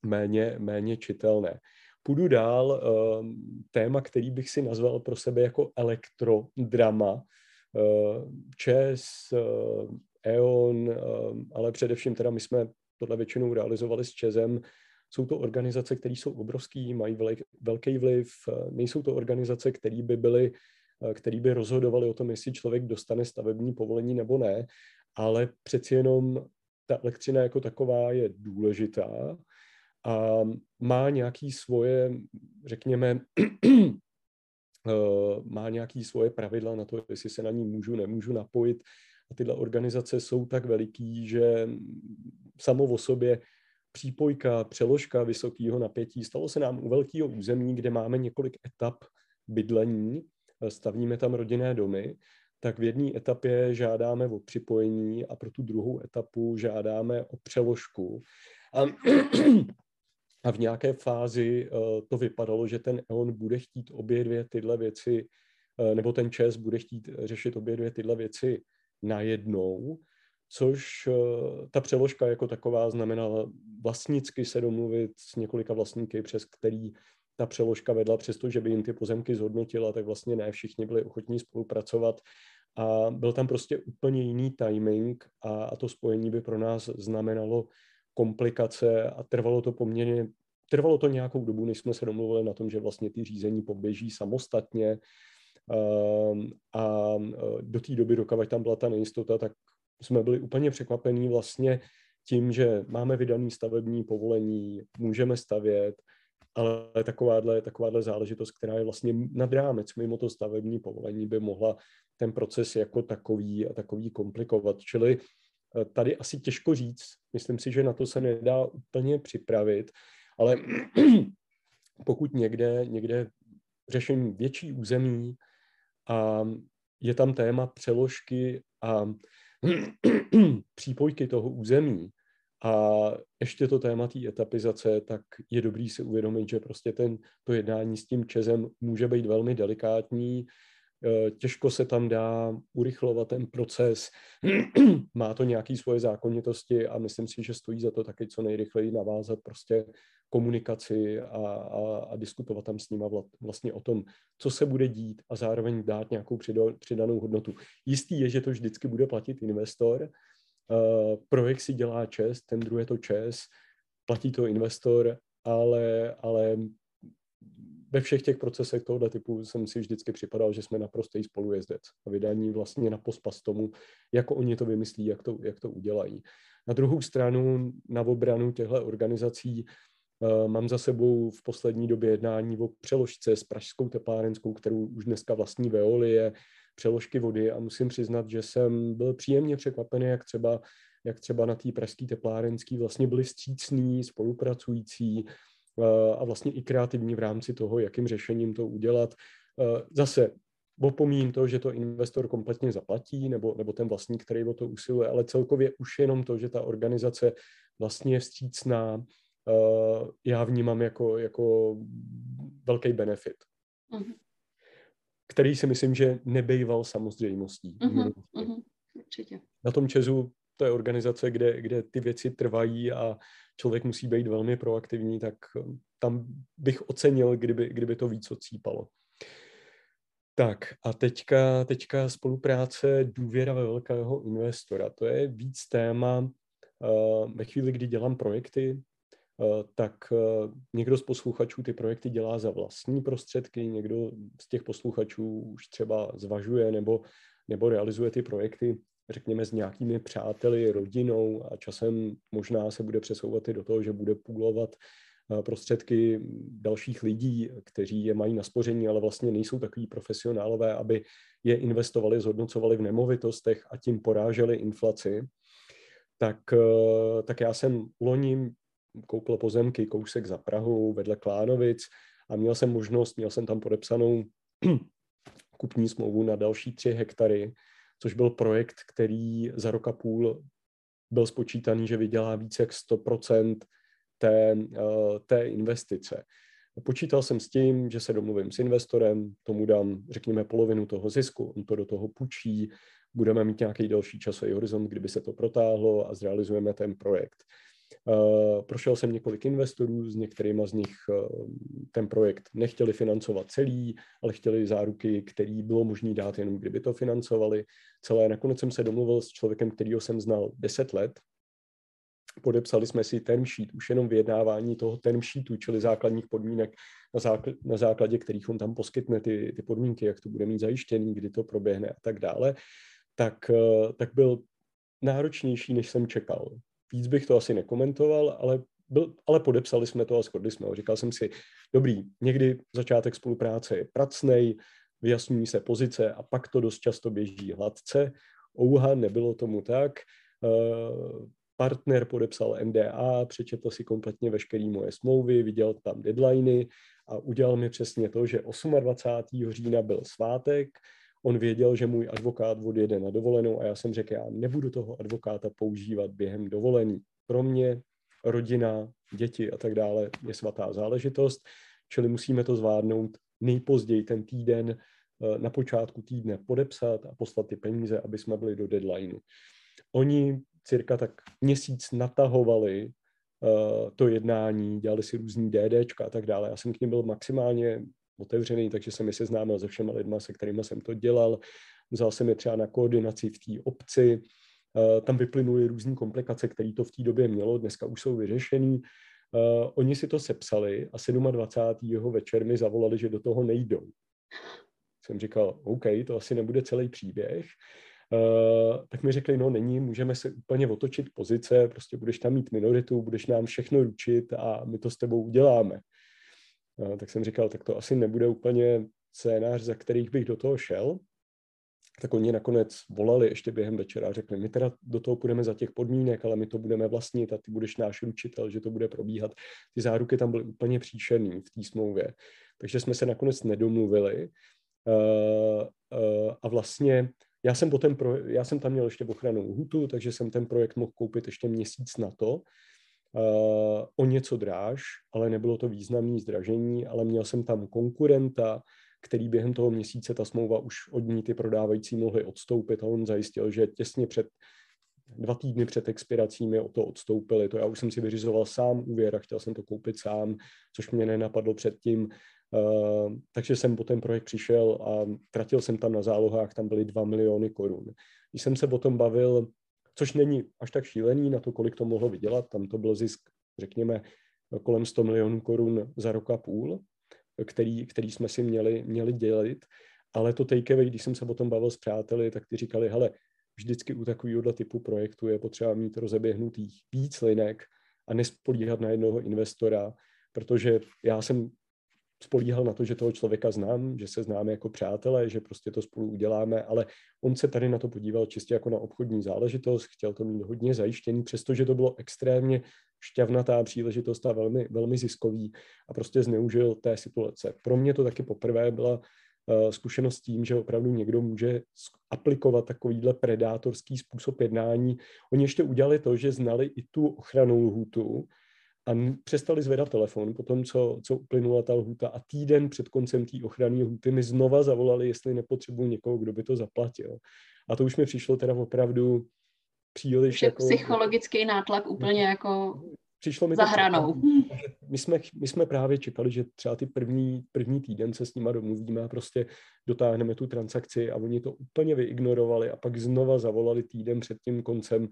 méně, méně čitelné. Půjdu dál. Um, téma, který bych si nazval pro sebe jako elektrodrama, ČES, E.ON, eh, e eh, ale především teda my jsme tohle většinou realizovali s ČESem. Jsou to organizace, které jsou obrovský, mají velký vliv, nejsou to organizace, které by byly který by rozhodovali o tom, jestli člověk dostane stavební povolení nebo ne, ale přeci jenom ta elektřina jako taková je důležitá a má nějaký svoje, řekněme, Eh, má nějaké svoje pravidla na to, jestli se na ní můžu, nemůžu napojit. A tyhle organizace jsou tak veliký, že samo o sobě přípojka, přeložka vysokého napětí. Stalo se nám u velkého území, kde máme několik etap bydlení, eh, stavíme tam rodinné domy, tak v jedné etapě žádáme o připojení a pro tu druhou etapu žádáme o přeložku. A, a v nějaké fázi to vypadalo, že ten EON bude chtít obě dvě tyhle věci, nebo ten ČES bude chtít řešit obě dvě tyhle věci najednou, což ta přeložka jako taková znamenala vlastnicky se domluvit s několika vlastníky, přes který ta přeložka vedla, přestože by jim ty pozemky zhodnotila, tak vlastně ne všichni byli ochotní spolupracovat. A byl tam prostě úplně jiný timing a, a to spojení by pro nás znamenalo komplikace a trvalo to poměrně, trvalo to nějakou dobu, než jsme se domluvili na tom, že vlastně ty řízení poběží samostatně ehm, a e, do té doby, dokud tam byla ta nejistota, tak jsme byli úplně překvapení vlastně tím, že máme vydaný stavební povolení, můžeme stavět, ale takováhle, takováhle záležitost, která je vlastně nad rámec mimo to stavební povolení, by mohla ten proces jako takový a takový komplikovat. Čili eh, tady asi těžko říct, myslím si, že na to se nedá úplně připravit, ale pokud někde, někde řeším větší území a je tam téma přeložky a přípojky toho území, a ještě to téma té etapizace, tak je dobrý si uvědomit, že prostě ten, to jednání s tím Čezem může být velmi delikátní, těžko se tam dá urychlovat ten proces, má to nějaké svoje zákonitosti a myslím si, že stojí za to taky co nejrychleji navázat prostě komunikaci a, a, a diskutovat tam s nima vlastně o tom, co se bude dít a zároveň dát nějakou přidanou hodnotu. Jistý je, že to vždycky bude platit investor, Uh, projekt si dělá čest, ten druhý to čest, platí to investor, ale, ale ve všech těch procesech tohoto typu jsem si vždycky připadal, že jsme naprostý spolujezdec a vydání vlastně na pospas tomu, jako oni to vymyslí, jak to, jak to udělají. Na druhou stranu, na obranu těchto organizací uh, mám za sebou v poslední době jednání o přeložce s pražskou teplárenskou, kterou už dneska vlastní Veolie, přeložky vody a musím přiznat, že jsem byl příjemně překvapený, jak třeba, jak třeba na té pražské teplárenské vlastně byli střícní, spolupracující eh, a vlastně i kreativní v rámci toho, jakým řešením to udělat. Eh, zase opomíním to, že to investor kompletně zaplatí, nebo, nebo ten vlastník, který o to usiluje, ale celkově už jenom to, že ta organizace vlastně je vstřícná, eh, já vnímám jako, jako velký benefit. Mm-hmm který si myslím, že nebejval samozřejmostí. Uh-huh, uh-huh, určitě. Na tom Česu to je organizace, kde, kde ty věci trvají a člověk musí být velmi proaktivní, tak um, tam bych ocenil, kdyby, kdyby to víc ocípalo. Tak a teďka, teďka spolupráce důvěra ve velkého investora. To je víc téma uh, ve chvíli, kdy dělám projekty, Eh, tak eh, někdo z posluchačů ty projekty dělá za vlastní prostředky, někdo z těch posluchačů už třeba zvažuje nebo, nebo realizuje ty projekty, řekněme, s nějakými přáteli, rodinou a časem možná se bude přesouvat i do toho, že bude půlovat eh, prostředky dalších lidí, kteří je mají na spoření, ale vlastně nejsou takový profesionálové, aby je investovali, zhodnocovali v nemovitostech a tím poráželi inflaci. Tak, tak já jsem loni koupil pozemky kousek za Prahu vedle Klánovic a měl jsem možnost, měl jsem tam podepsanou kupní smlouvu na další tři hektary, což byl projekt, který za rok a půl byl spočítaný, že vydělá více jak 100% té, eh, té investice. Počítal jsem s tím, že se domluvím s investorem, tomu dám, řekněme, polovinu toho zisku, on to do toho půjčí, budeme mít nějaký další časový horizont, kdyby se to protáhlo a zrealizujeme ten projekt. Uh, prošel jsem několik investorů, s některými z nich uh, ten projekt nechtěli financovat celý, ale chtěli záruky, který bylo možné dát jenom kdyby to financovali. Celé nakonec jsem se domluvil s člověkem, kterýho jsem znal 10 let. Podepsali jsme si term sheet, už jenom vyjednávání toho term sheetu, čili základních podmínek, na, zákl- na základě kterých on tam poskytne ty, ty podmínky, jak to bude mít zajištěný, kdy to proběhne a tak dále, tak, uh, tak byl náročnější, než jsem čekal víc bych to asi nekomentoval, ale, byl, ale podepsali jsme to a shodli jsme ho. Říkal jsem si, dobrý, někdy začátek spolupráce je pracnej, vyjasňují se pozice a pak to dost často běží hladce. Ouha, nebylo tomu tak. Uh, partner podepsal NDA, přečetl si kompletně veškeré moje smlouvy, viděl tam deadliny a udělal mi přesně to, že 28. října byl svátek, On věděl, že můj advokát odjede na dovolenou a já jsem řekl, já nebudu toho advokáta používat během dovolený. Pro mě rodina, děti a tak dále je svatá záležitost, čili musíme to zvládnout nejpozději ten týden, eh, na počátku týdne podepsat a poslat ty peníze, aby jsme byli do deadlineu. Oni cirka tak měsíc natahovali uh, to jednání, dělali si různý DDčka a tak dále. Já jsem k ním byl maximálně otevřený, takže jsem je seznámil se všema lidma, se kterými jsem to dělal. Vzal jsem je třeba na koordinaci v té obci, uh, tam vyplynuly různé komplikace, které to v té době mělo, dneska už jsou vyřešený. Uh, oni si to sepsali a 27. večer mi zavolali, že do toho nejdou. Jsem říkal, OK, to asi nebude celý příběh. Uh, tak mi řekli, no není, můžeme se úplně otočit pozice, prostě budeš tam mít minoritu, budeš nám všechno ručit a my to s tebou uděláme. Tak jsem říkal, tak to asi nebude úplně scénář, za kterých bych do toho šel. Tak oni nakonec volali ještě během večera a řekli, my teda do toho půjdeme za těch podmínek, ale my to budeme vlastnit a ty budeš náš ručitel, že to bude probíhat. Ty záruky tam byly úplně příšerný v té smlouvě. Takže jsme se nakonec nedomluvili. Uh, uh, a vlastně já jsem, potom pro, já jsem tam měl ještě ochranou hutu, takže jsem ten projekt mohl koupit ještě měsíc na to. Uh, o něco dráž, ale nebylo to významné zdražení, ale měl jsem tam konkurenta, který během toho měsíce ta smlouva už od ní ty prodávající mohli odstoupit a on zajistil, že těsně před dva týdny před expirací mi o to odstoupili. To já už jsem si vyřizoval sám úvěr a chtěl jsem to koupit sám, což mě nenapadlo předtím. Uh, takže jsem po ten projekt přišel a tratil jsem tam na zálohách, tam byly 2 miliony korun. Když jsem se o tom bavil, což není až tak šílený na to, kolik to mohlo vydělat, tam to byl zisk, řekněme, kolem 100 milionů korun za rok a půl, který, který jsme si měli, měli dělit, ale to takeaway, když jsem se o tom bavil s přáteli, tak ty říkali, hele, vždycky u takového typu projektu je potřeba mít rozeběhnutých víc linek a nespolíhat na jednoho investora, protože já jsem spolíhal na to, že toho člověka znám, že se známe jako přátelé, že prostě to spolu uděláme, ale on se tady na to podíval čistě jako na obchodní záležitost, chtěl to mít hodně zajištěný, přestože to bylo extrémně šťavnatá příležitost a velmi, velmi ziskový a prostě zneužil té situace. Pro mě to taky poprvé byla uh, zkušenost tím, že opravdu někdo může aplikovat takovýhle predátorský způsob jednání. Oni ještě udělali to, že znali i tu ochranou lhůtu, a přestali zvedat telefon po tom, co, co uplynula ta lhuta a týden před koncem té ochranné lhuty mi znova zavolali, jestli nepotřebuji někoho, kdo by to zaplatil. A to už mi přišlo teda opravdu příliš jako... Psychologický nátlak úplně jako přišlo mi za hranou. My jsme, my jsme právě čekali, že třeba ty první, první týden se s nima domluvíme a prostě dotáhneme tu transakci a oni to úplně vyignorovali a pak znova zavolali týden před tím koncem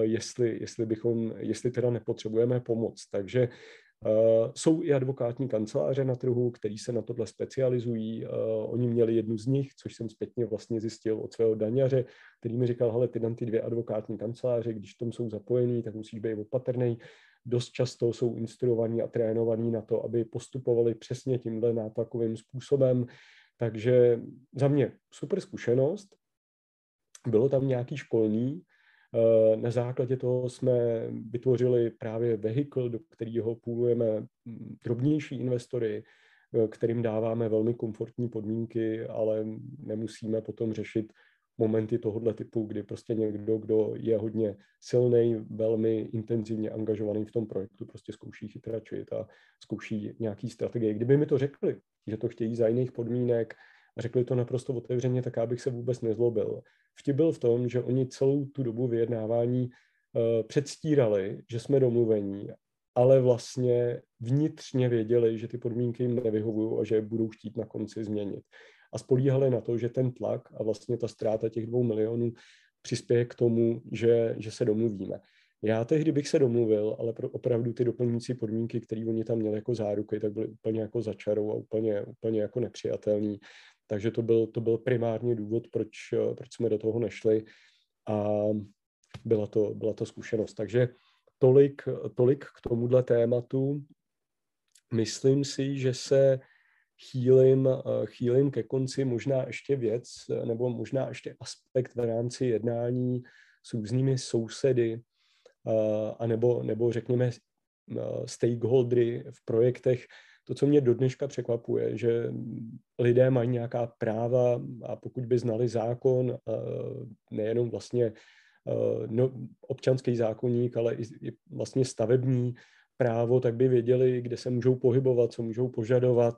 jestli, jestli, bychom, jestli teda nepotřebujeme pomoc. Takže Uh, jsou i advokátní kanceláře na trhu, který se na tohle specializují. Uh, oni měli jednu z nich, což jsem zpětně vlastně zjistil od svého daňaře, který mi říkal, hele, ty tam ty dvě advokátní kanceláře, když tom jsou zapojený, tak musíš být opatrný. Dost často jsou instruovaní a trénovaní na to, aby postupovali přesně tímhle nátlakovým způsobem. Takže za mě super zkušenost. Bylo tam nějaký školní, Eh, na základě toho jsme vytvořili právě vehikl, do kterého půlujeme mm, drobnější investory, eh, kterým dáváme velmi komfortní podmínky, ale nemusíme potom řešit momenty tohohle typu, kdy prostě někdo, kdo je hodně silný, velmi intenzivně angažovaný v tom projektu, prostě zkouší chytračit a zkouší nějaký strategie. Kdyby mi to řekli, že to chtějí za jiných podmínek, řekli to naprosto otevřeně, tak já bych se vůbec nezlobil. Vtip byl v tom, že oni celou tu dobu vyjednávání uh, předstírali, že jsme domluvení, ale vlastně vnitřně věděli, že ty podmínky jim nevyhovují a že je budou chtít na konci změnit. A spolíhali na to, že ten tlak a vlastně ta ztráta těch dvou milionů přispěje k tomu, že, že se domluvíme. Já tehdy bych se domluvil, ale pro opravdu ty doplňující podmínky, které oni tam měli jako záruky, tak byly úplně jako začarou a úplně, úplně jako nepřijatelný. Takže to byl, to byl primární důvod, proč, proč jsme do toho nešli a byla to, byla to zkušenost. Takže tolik, tolik k tomuhle tématu. Myslím si, že se chýlím, chýlím ke konci možná ještě věc, nebo možná ještě aspekt v rámci jednání s různými sousedy, a nebo, nebo řekněme stakeholdery v projektech, to, co mě do dneška překvapuje, že lidé mají nějaká práva a pokud by znali zákon, nejenom vlastně no, občanský zákonník, ale i, i vlastně stavební právo, tak by věděli, kde se můžou pohybovat, co můžou požadovat,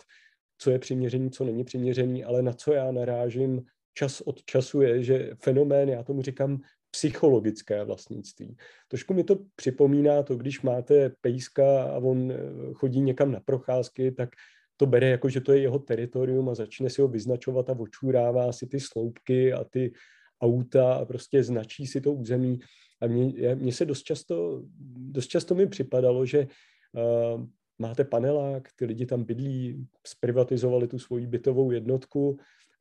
co je přiměřený, co není přiměřený, ale na co já narážím čas od času je, že fenomén, já tomu říkám psychologické vlastnictví. Trošku mi to připomíná to, když máte pejska a on eh, chodí někam na procházky, tak to bere jako, že to je jeho teritorium a začne si ho vyznačovat a očurává si ty sloupky a ty auta a prostě značí si to území. A mně, mně se dost často, dost často mi připadalo, že uh, máte panelák, ty lidi tam bydlí, zprivatizovali tu svoji bytovou jednotku,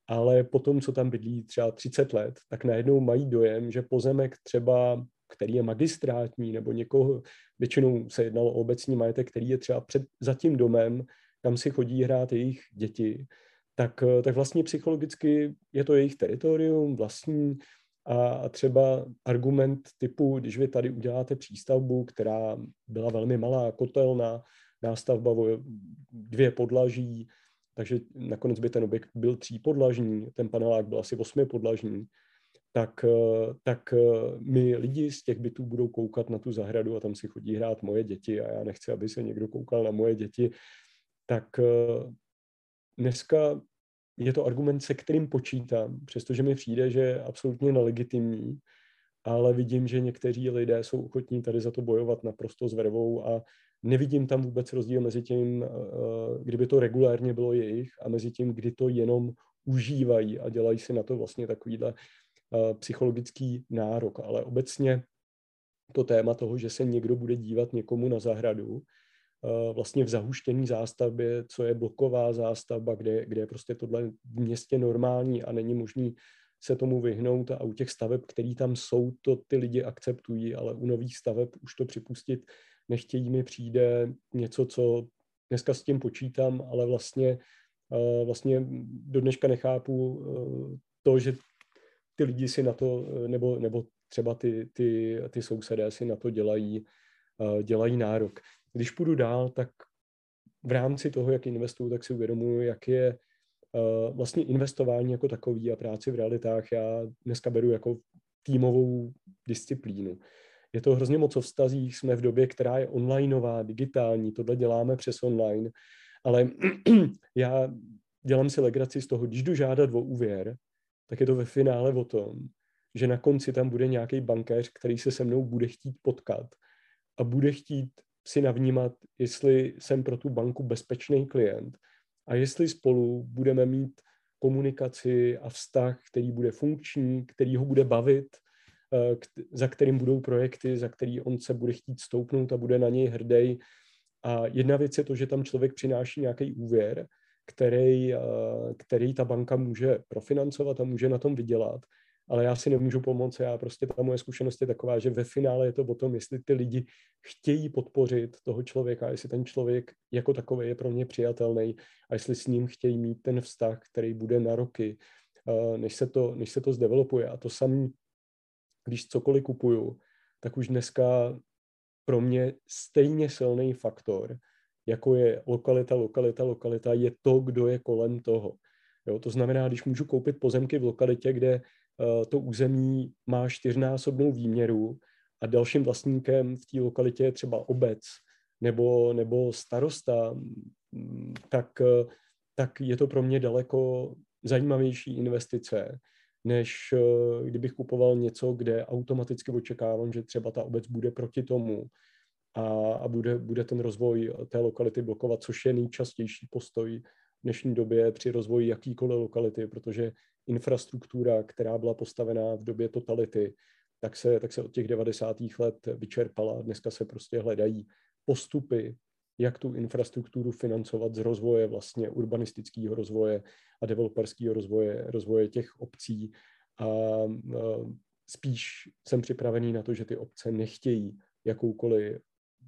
ale potom, co tam bydlí třeba 30 let, tak najednou mají dojem, že pozemek třeba, který je magistrátní, nebo někoho, většinou se jednalo o obecní majetek, který je třeba před, za tím domem, kam si chodí hrát jejich děti, tak, tak vlastně psychologicky je to jejich teritorium vlastní. A třeba argument typu, když vy tady uděláte přístavbu, která byla velmi malá, kotelna, nástavba dvě podlaží, takže nakonec by ten objekt byl třípodlažní, ten panelák byl asi osmipodlažní, tak, tak my lidi z těch bytů budou koukat na tu zahradu a tam si chodí hrát moje děti a já nechci, aby se někdo koukal na moje děti, tak dneska je to argument, se kterým počítám, přestože mi přijde, že je absolutně nelegitimní, ale vidím, že někteří lidé jsou ochotní tady za to bojovat naprosto s vervou a nevidím tam vůbec rozdíl mezi tím, eh, kdyby to regulárně bylo jejich a mezi tím, kdy to jenom užívají a dělají si na to vlastně takovýhle eh, psychologický nárok. Ale obecně to téma toho, že se někdo bude dívat někomu na zahradu, eh, vlastně v zahuštění zástavbě, co je bloková zástavba, kde, kde je prostě tohle v městě normální a není možný se tomu vyhnout a u těch staveb, které tam jsou, to ty lidi akceptují, ale u nových staveb už to připustit nechtějí, mi přijde něco, co dneska s tím počítám, ale vlastně, eh, vlastně do dneška nechápu eh, to, že ty lidi si na to, eh, nebo, nebo třeba ty, ty, ty sousedé si na to dělají, dělají nárok. Když půjdu dál, tak v rámci toho, jak investuju, tak si uvědomuji, jak je vlastně investování jako takový a práci v realitách já dneska beru jako týmovou disciplínu. Je to hrozně moc o vztazích, jsme v době, která je onlineová, digitální, tohle děláme přes online, ale já dělám si legraci z toho, když jdu žádat o úvěr, tak je to ve finále o tom, že na konci tam bude nějaký bankéř, který se se mnou bude chtít potkat a bude chtít si navnímat, jestli jsem pro tu banku bezpečný klient a jestli spolu budeme mít komunikaci a vztah, který bude funkční, který ho bude bavit za kterým budou projekty, za který on se bude chtít stoupnout a bude na něj hrdý. A jedna věc je to, že tam člověk přináší nějaký úvěr, který, eh, který ta banka může profinancovat a může na tom vydělat. Ale já si nemůžu pomoct, já prostě ta moje zkušenost je taková, že ve finále je to o tom, jestli ty lidi chtějí podpořit toho člověka, jestli ten člověk jako takový je pro ně přijatelný a jestli s ním chtějí mít ten vztah, který bude na roky, eh, než se to, než se to zdevelopuje. A to samé když cokoliv kupuju, tak už dneska pro mě stejně silný faktor, jako je lokalita, lokalita, lokalita, je to, kdo je kolem toho. Jo, to znamená, když můžu koupit pozemky v lokalitě, kde uh, to území má čtyřnásobnou výměru a dalším vlastníkem v té lokalitě je třeba obec nebo, nebo starosta, mm, tak, uh, tak je to pro mě daleko zajímavější investice, než eh, kdybych kupoval něco, kde automaticky očekávám, že třeba ta obec bude proti tomu a, a bude, bude ten rozvoj té lokality blokovat, což je nejčastější postoj v dnešní době při rozvoji jakýkoliv lokality, protože infrastruktura, která byla postavená v době totality, tak se, tak se od těch 90. let vyčerpala. Dneska se prostě hledají postupy, jak tu infrastrukturu financovat z rozvoje vlastně urbanistického rozvoje a developerského rozvoje, rozvoje těch obcí. A, spíš jsem připravený na to, že ty obce nechtějí jakoukoliv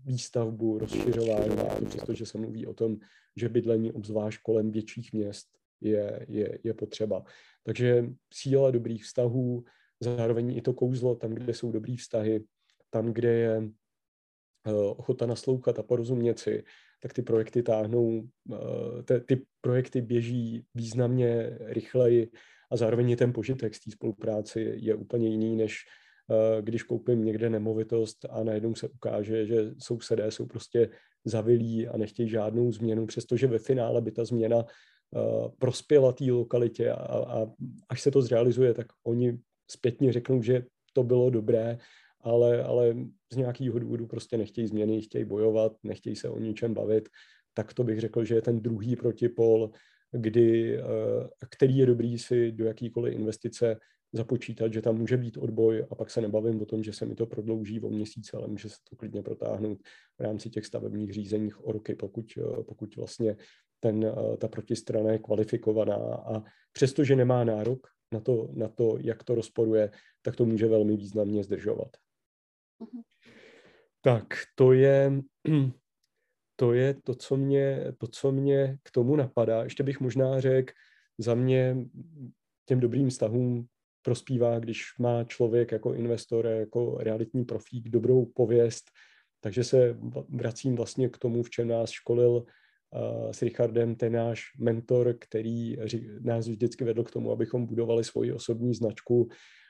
výstavbu, rozšiřování, přestože se mluví o tom, že bydlení obzvlášť kolem větších měst je, je, je potřeba. Takže síla dobrých vztahů, zároveň i to kouzlo tam, kde jsou dobrý vztahy, tam, kde je ochota naslouchat a porozumět si, tak ty projekty táhnou, eh, ty projekty běží významně rychleji a zároveň ten požitek z té spolupráci je úplně jiný, než když koupím někde nemovitost a najednou se ukáže, že sousedé jsou prostě zavilí a nechtějí žádnou změnu, přestože ve finále by ta změna prospěla té lokalitě a, a až se to zrealizuje, tak oni zpětně řeknou, že to bylo dobré, ale, ale z nějakého důvodu prostě nechtějí změny, chtějí bojovat, nechtějí se o ničem bavit, tak to bych řekl, že je ten druhý protipol, kdy, který je dobrý si do jakýkoliv investice započítat, že tam může být odboj a pak se nebavím o tom, že se mi to prodlouží o měsíc, ale může se to klidně protáhnout v rámci těch stavebních řízeních o roky, pokud, pokud vlastně ten, ta protistrana je kvalifikovaná a přestože nemá nárok na to, na to, jak to rozporuje, tak to může velmi významně zdržovat. Uh-huh. Tak to je, to je to, co mě, to, co mě k tomu napadá. Ještě bych možná řekl, za mě těm dobrým vztahům prospívá, když má člověk jako investor, jako realitní profík dobrou pověst, takže se vracím vlastně k tomu, v čem nás školil uh, s Richardem, ten náš mentor, který nás vždycky vedl k tomu, abychom budovali svoji osobní značku.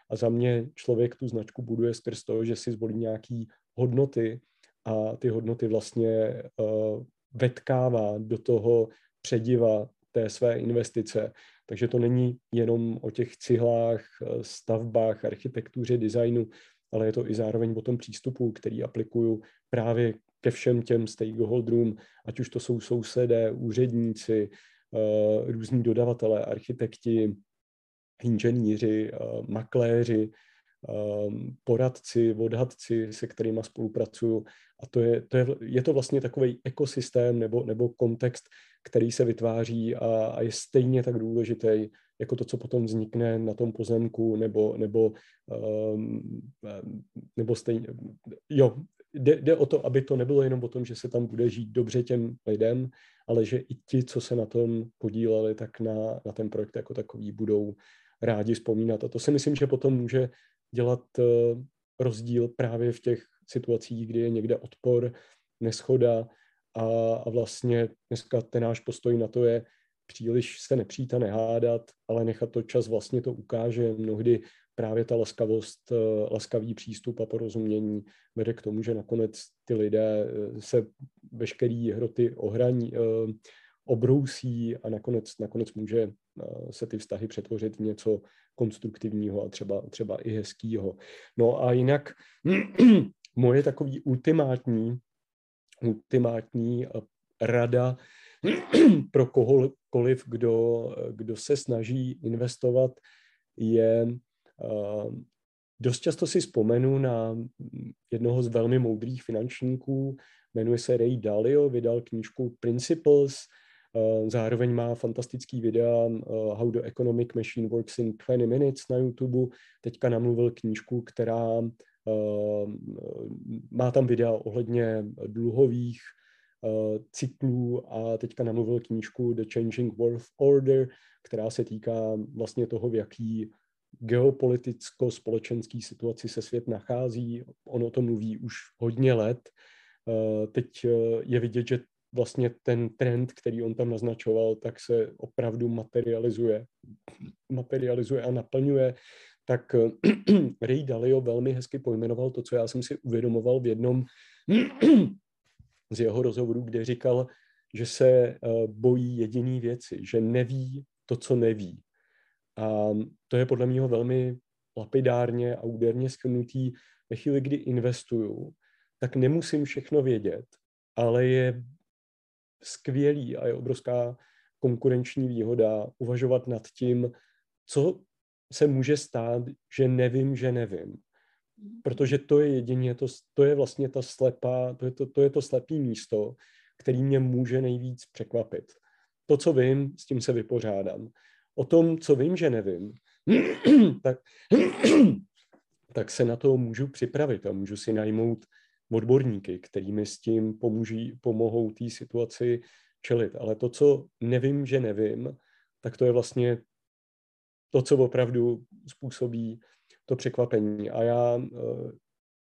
A za mě člověk tu značku buduje skrz to, že si zvolí nějaký hodnoty a ty hodnoty vlastně uh, vetkává do toho přediva té své investice. Takže to není jenom o těch cihlách, eh, stavbách, architektuře, designu, ale je to i zároveň o tom přístupu, který aplikuju právě ke všem těm stakeholderům, ať už to jsou sousedé, úředníci, eh, různí dodavatelé, architekti, inženýři, eh, makléři, poradci, odhadci, se kterými spolupracuju. A to je, to je, je to vlastně takový ekosystém nebo, nebo kontext, který se vytváří a, a je stejně tak důležitý jako to, co potom vznikne na tom pozemku, nebo, nebo, um, nebo stejně, jo, jde, jde o to, aby to nebylo jenom o tom, že se tam bude žít dobře těm lidem, ale že i ti, co se na tom podíleli, tak na, na ten projekt jako takový budou rádi vzpomínat. A to si myslím, že potom může dělat uh, rozdíl právě v těch situacích, kdy je někde odpor, neschoda, a, a vlastně dneska ten náš postoj na to je příliš se nepřít a nehádat, ale nechat to čas vlastně to ukáže. Mnohdy právě ta laskavost, eh, laskavý přístup a porozumění vede k tomu, že nakonec ty lidé eh, se veškerý hroty ohraní, eh, obrousí a nakonec, nakonec může se ty vztahy přetvořit v něco konstruktivního a třeba, třeba i hezkýho. No a jinak moje takový ultimátní ultimátní eh, rada pro kohokoliv, kdo, kdo se snaží investovat, je uh, dost často si vzpomenu na jednoho z velmi moudrých finančníků, jmenuje se Ray Dalio, vydal knížku Principles, zároveň má fantastický videa uh, How the Economic Machine Works in 20 Minutes na YouTube, teďka namluvil knížku, která Ehm, má tam videa ohledně dluhových eh, cyklů a teďka namluvil knížku The Changing World Order, která se týká vlastně toho, v jaký geopoliticko-společenský situaci se svět nachází. On o tom mluví už hodně let. Eh, teď eh, je vidět, že vlastně ten trend, který on tam naznačoval, tak se opravdu materializuje, materializuje a naplňuje tak Ray Dalio velmi hezky pojmenoval to, co já jsem si uvědomoval v jednom z jeho rozhovorů, kde říkal, že se eh, bojí jediný věci, že neví to, co neví. A to je podle mě velmi lapidárně a úderně schrnutý ve chvíli, kdy investuju, tak nemusím všechno vědět, ale je skvělý a je obrovská konkurenční výhoda uvažovat nad tím, co se může stát, že nevím, že nevím. Protože to je jedině, to, to je vlastně ta slepá, to je to, to je to slepý místo, který mě může nejvíc překvapit. To, co vím, s tím se vypořádám. O tom, co vím, že nevím, tak, tak se na to můžu připravit a můžu si najmout odborníky, kterými s tím pomůží, pomohou té situaci čelit. Ale to, co nevím, že nevím, tak to je vlastně to, co opravdu způsobí to překvapení. A já eh,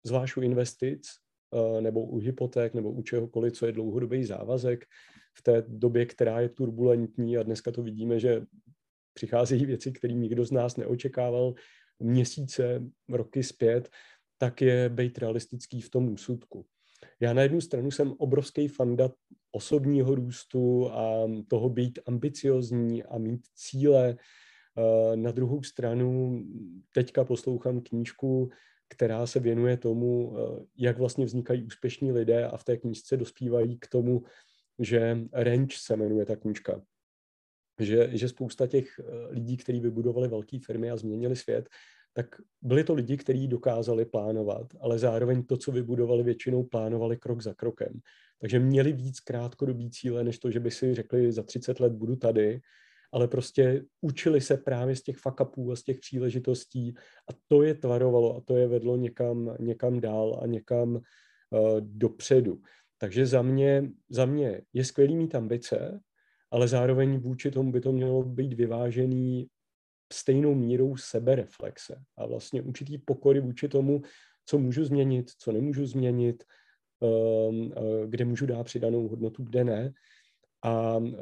zvlášť u investic eh, nebo u hypoték nebo u čehokoliv, co je dlouhodobý závazek v té době, která je turbulentní a dneska to vidíme, že přicházejí věci, které nikdo z nás neočekával, měsíce, roky zpět, tak je být realistický v tom úsudku. Já na jednu stranu jsem obrovský fanda osobního růstu a toho být ambiciozní a mít cíle. Eh, na druhou stranu teďka poslouchám knížku, která se věnuje tomu, eh, jak vlastně vznikají úspěšní lidé a v té knížce dospívají k tomu, že range se jmenuje ta knížka. Že, že spousta těch eh, lidí, kteří vybudovali velké firmy a změnili svět, tak byli to lidi, kteří dokázali plánovat, ale zároveň to, co vybudovali, většinou plánovali krok za krokem. Takže měli víc krátkodobý cíle, než to, že by si řekli, za 30 let budu tady, ale prostě učili se právě z těch fakapů a z těch příležitostí a to je tvarovalo a to je vedlo někam, někam dál a někam uh, dopředu. Takže za mě, za mě je skvělý mít ambice, ale zároveň vůči tomu by to mělo být vyvážený stejnou mírou sebereflexe a vlastně určitý pokory vůči tomu, co můžu změnit, co nemůžu změnit, ehm, eh, kde můžu dát přidanou hodnotu, kde ne. A eh,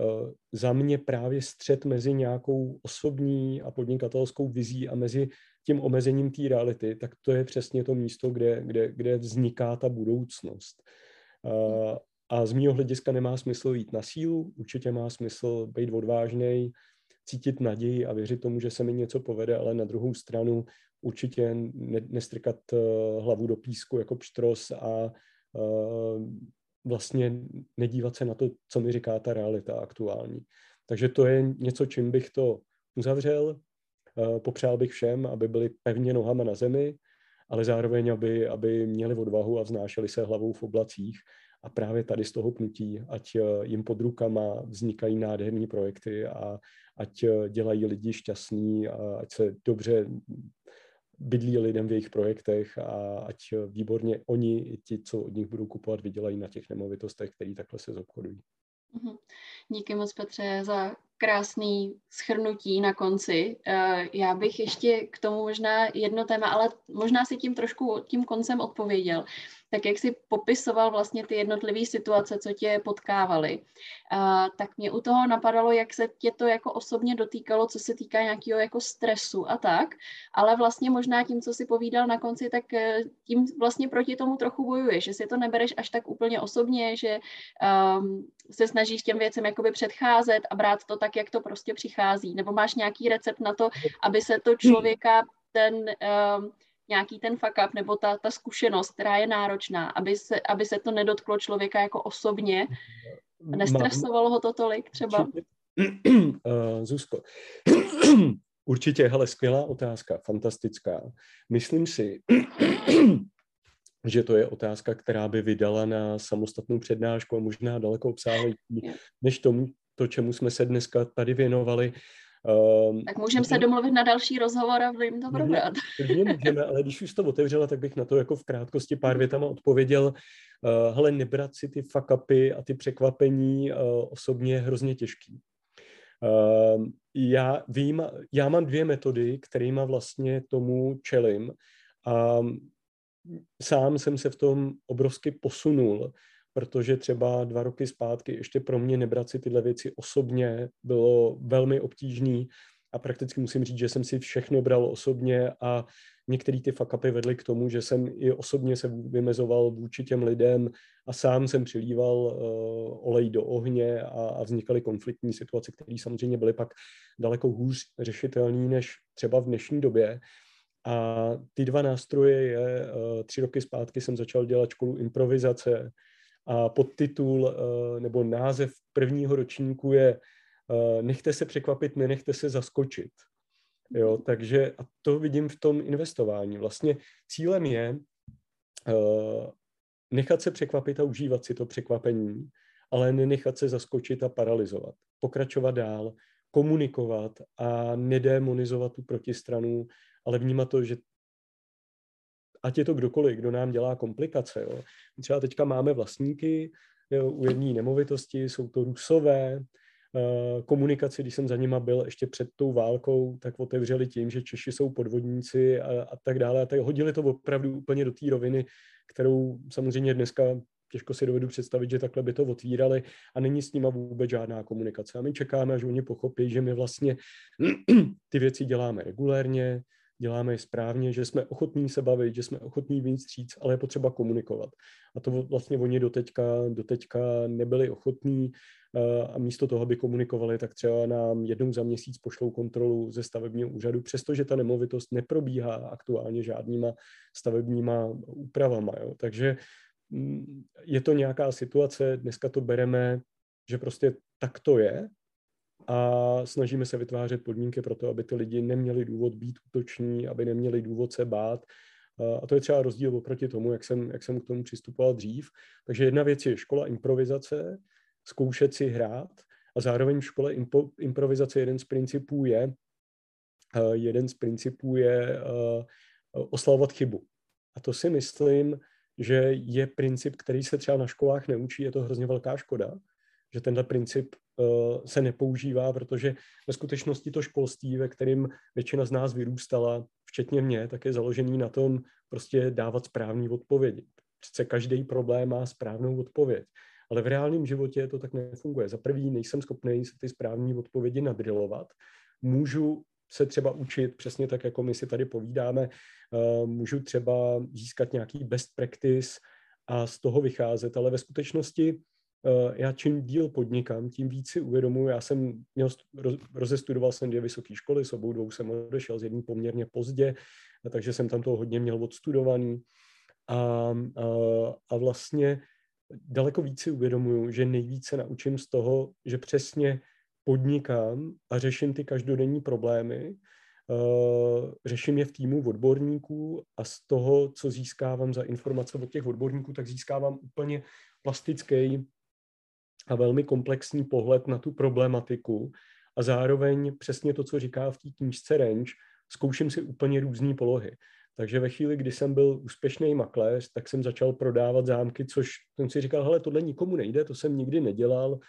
za mě právě střed mezi nějakou osobní a podnikatelskou vizí a mezi tím omezením té reality, tak to je přesně to místo, kde, kde, kde vzniká ta budoucnost. A z mýho hlediska nemá smysl jít na sílu, určitě má smysl být odvážný, cítit naději a věřit tomu, že se mi něco povede, ale na druhou stranu určitě ne, nestrkat uh, hlavu do písku jako pštros a uh, vlastně nedívat se na to, co mi říká ta realita aktuální. Takže to je něco, čím bych to uzavřel. Uh, popřál bych všem, aby byli pevně nohama na zemi, ale zároveň, aby, aby měli odvahu a vznášeli se hlavou v oblacích a právě tady z toho pnutí, ať eh, jim pod rukama vznikají nádherné projekty a ať eh, dělají lidi šťastní, a ať se dobře bydlí lidem v jejich projektech a ať eh, výborně oni i ti, co od nich budou kupovat, vydělají na těch nemovitostech, které takhle se zobchodují. Mhm. Díky moc Petře za krásný schrnutí na konci. Já bych ještě k tomu možná jedno téma, ale možná si tím trošku tím koncem odpověděl tak jak si popisoval vlastně ty jednotlivé situace, co tě potkávaly, tak mě u toho napadalo, jak se tě to jako osobně dotýkalo, co se týká nějakého jako stresu a tak, ale vlastně možná tím, co si povídal na konci, tak e, tím vlastně proti tomu trochu bojuješ, že si to nebereš až tak úplně osobně, že um, se snažíš těm věcem jakoby předcházet a brát to tak, jak to prostě přichází, nebo máš nějaký recept na to, aby se to člověka ten um, nějaký ten fuck up nebo ta, ta zkušenost, která je náročná, aby se, aby se to nedotklo člověka jako osobně. Nestresovalo ho to tolik třeba? Uh, Zuzko, určitě, hele, skvělá otázka, fantastická. Myslím si, že to je otázka, která by vydala na samostatnou přednášku a možná daleko obsáhlejší, než tomu, to, čemu jsme se dneska tady věnovali. Um, tak můžeme se domluvit na další rozhovor a jim to probrat. Můžeme, můžeme, ale když už to otevřela, tak bych na to jako v krátkosti pár větama odpověděl. Uh, hele, nebrat si ty fuck upy a ty překvapení uh, osobně je hrozně těžký. Uh, já vím, já mám dvě metody, kterými vlastně tomu čelím. A sám jsem se v tom obrovsky posunul protože třeba dva roky zpátky ještě pro mě nebrat si tyhle věci osobně bylo velmi obtížný a prakticky musím říct, že jsem si všechno bral osobně a některé ty fakapy vedly k tomu, že jsem i osobně se vymezoval vůči těm lidem a sám jsem přilíval uh, olej do ohně a, a vznikaly konfliktní situace, které samozřejmě byly pak daleko hůř řešitelné než třeba v dnešní době. A ty dva nástroje je, uh, tři roky zpátky jsem začal dělat školu improvizace, a podtitul eh, nebo název prvního ročníku je eh, Nechte se překvapit, nenechte se zaskočit. Jo, mhm. takže a to vidím v tom investování. Vlastně cílem je uh, nechat se překvapit a užívat si to překvapení, ale nenechat se zaskočit a paralizovat. Pokračovat dál, komunikovat a nedemonizovat tu protistranu, ale vnímat to, že ať je to kdokoliv, kdo nám dělá komplikace. Jo. Třeba teďka máme vlastníky jo, u jedné nemovitosti, jsou to rusové, eh, komunikaci, když jsem za nima byl ještě před tou válkou, tak otevřeli tím, že Češi jsou podvodníci a, a tak dále. A tak hodili to opravdu úplně do té roviny, kterou samozřejmě dneska těžko si dovedu představit, že takhle by to otvírali a není s nima vůbec žádná komunikace. A my čekáme, až oni pochopí, že my vlastně ty věci děláme regulérně, děláme je správně, že jsme ochotní se bavit, že jsme ochotní víc stříc, ale je potřeba komunikovat. A to vlastně oni doteďka, doteďka nebyli ochotní a místo toho, aby komunikovali, tak třeba nám jednou za měsíc pošlou kontrolu ze stavebního úřadu, přestože ta nemovitost neprobíhá aktuálně žádnýma stavebníma úpravama. Jo. Takže mm, je to nějaká situace, dneska to bereme, že prostě tak to je a snažíme se vytvářet podmínky pro to, aby ty lidi neměli důvod být útoční, aby neměli důvod se bát. A to je třeba rozdíl oproti tomu, jak jsem, jak jsem k tomu přistupoval dřív. Takže jedna věc je škola improvizace, zkoušet si hrát a zároveň v škole impo, improvizace jeden z principů je, jeden z principů je oslavovat chybu. A to si myslím, že je princip, který se třeba na školách neučí, je to hrozně velká škoda, že tenhle princip se nepoužívá, protože ve skutečnosti to školství, ve kterém většina z nás vyrůstala, včetně mě, tak je založený na tom prostě dávat správný odpovědi. Přece každý problém má správnou odpověď. Ale v reálném životě to tak nefunguje. Za prvý nejsem schopný se ty správní odpovědi nadrilovat. Můžu se třeba učit přesně tak, jako my si tady povídáme, eh, můžu třeba získat nějaký best practice a z toho vycházet, ale ve skutečnosti eh, já čím díl podnikám, tím víc si uvědomuji, já jsem měl, rozestudoval jsem dvě vysoké školy, s obou dvou jsem odešel z jedné poměrně pozdě, takže jsem tam toho hodně měl odstudovaný. A, a, a vlastně daleko více uvědomuju, že nejvíce naučím z toho, že přesně podnikám a řeším ty každodenní problémy, uh, řeším je v týmu odborníků a z toho, co získávám za informace od těch odborníků, tak získávám úplně plastický a velmi komplexní pohled na tu problematiku a zároveň přesně to, co říká v té knížce Range, zkouším si úplně různé polohy. Takže ve chvíli, kdy jsem byl úspěšný makléř, tak jsem začal prodávat zámky, což jsem si říkal, hele, tohle nikomu nejde, to jsem nikdy nedělal,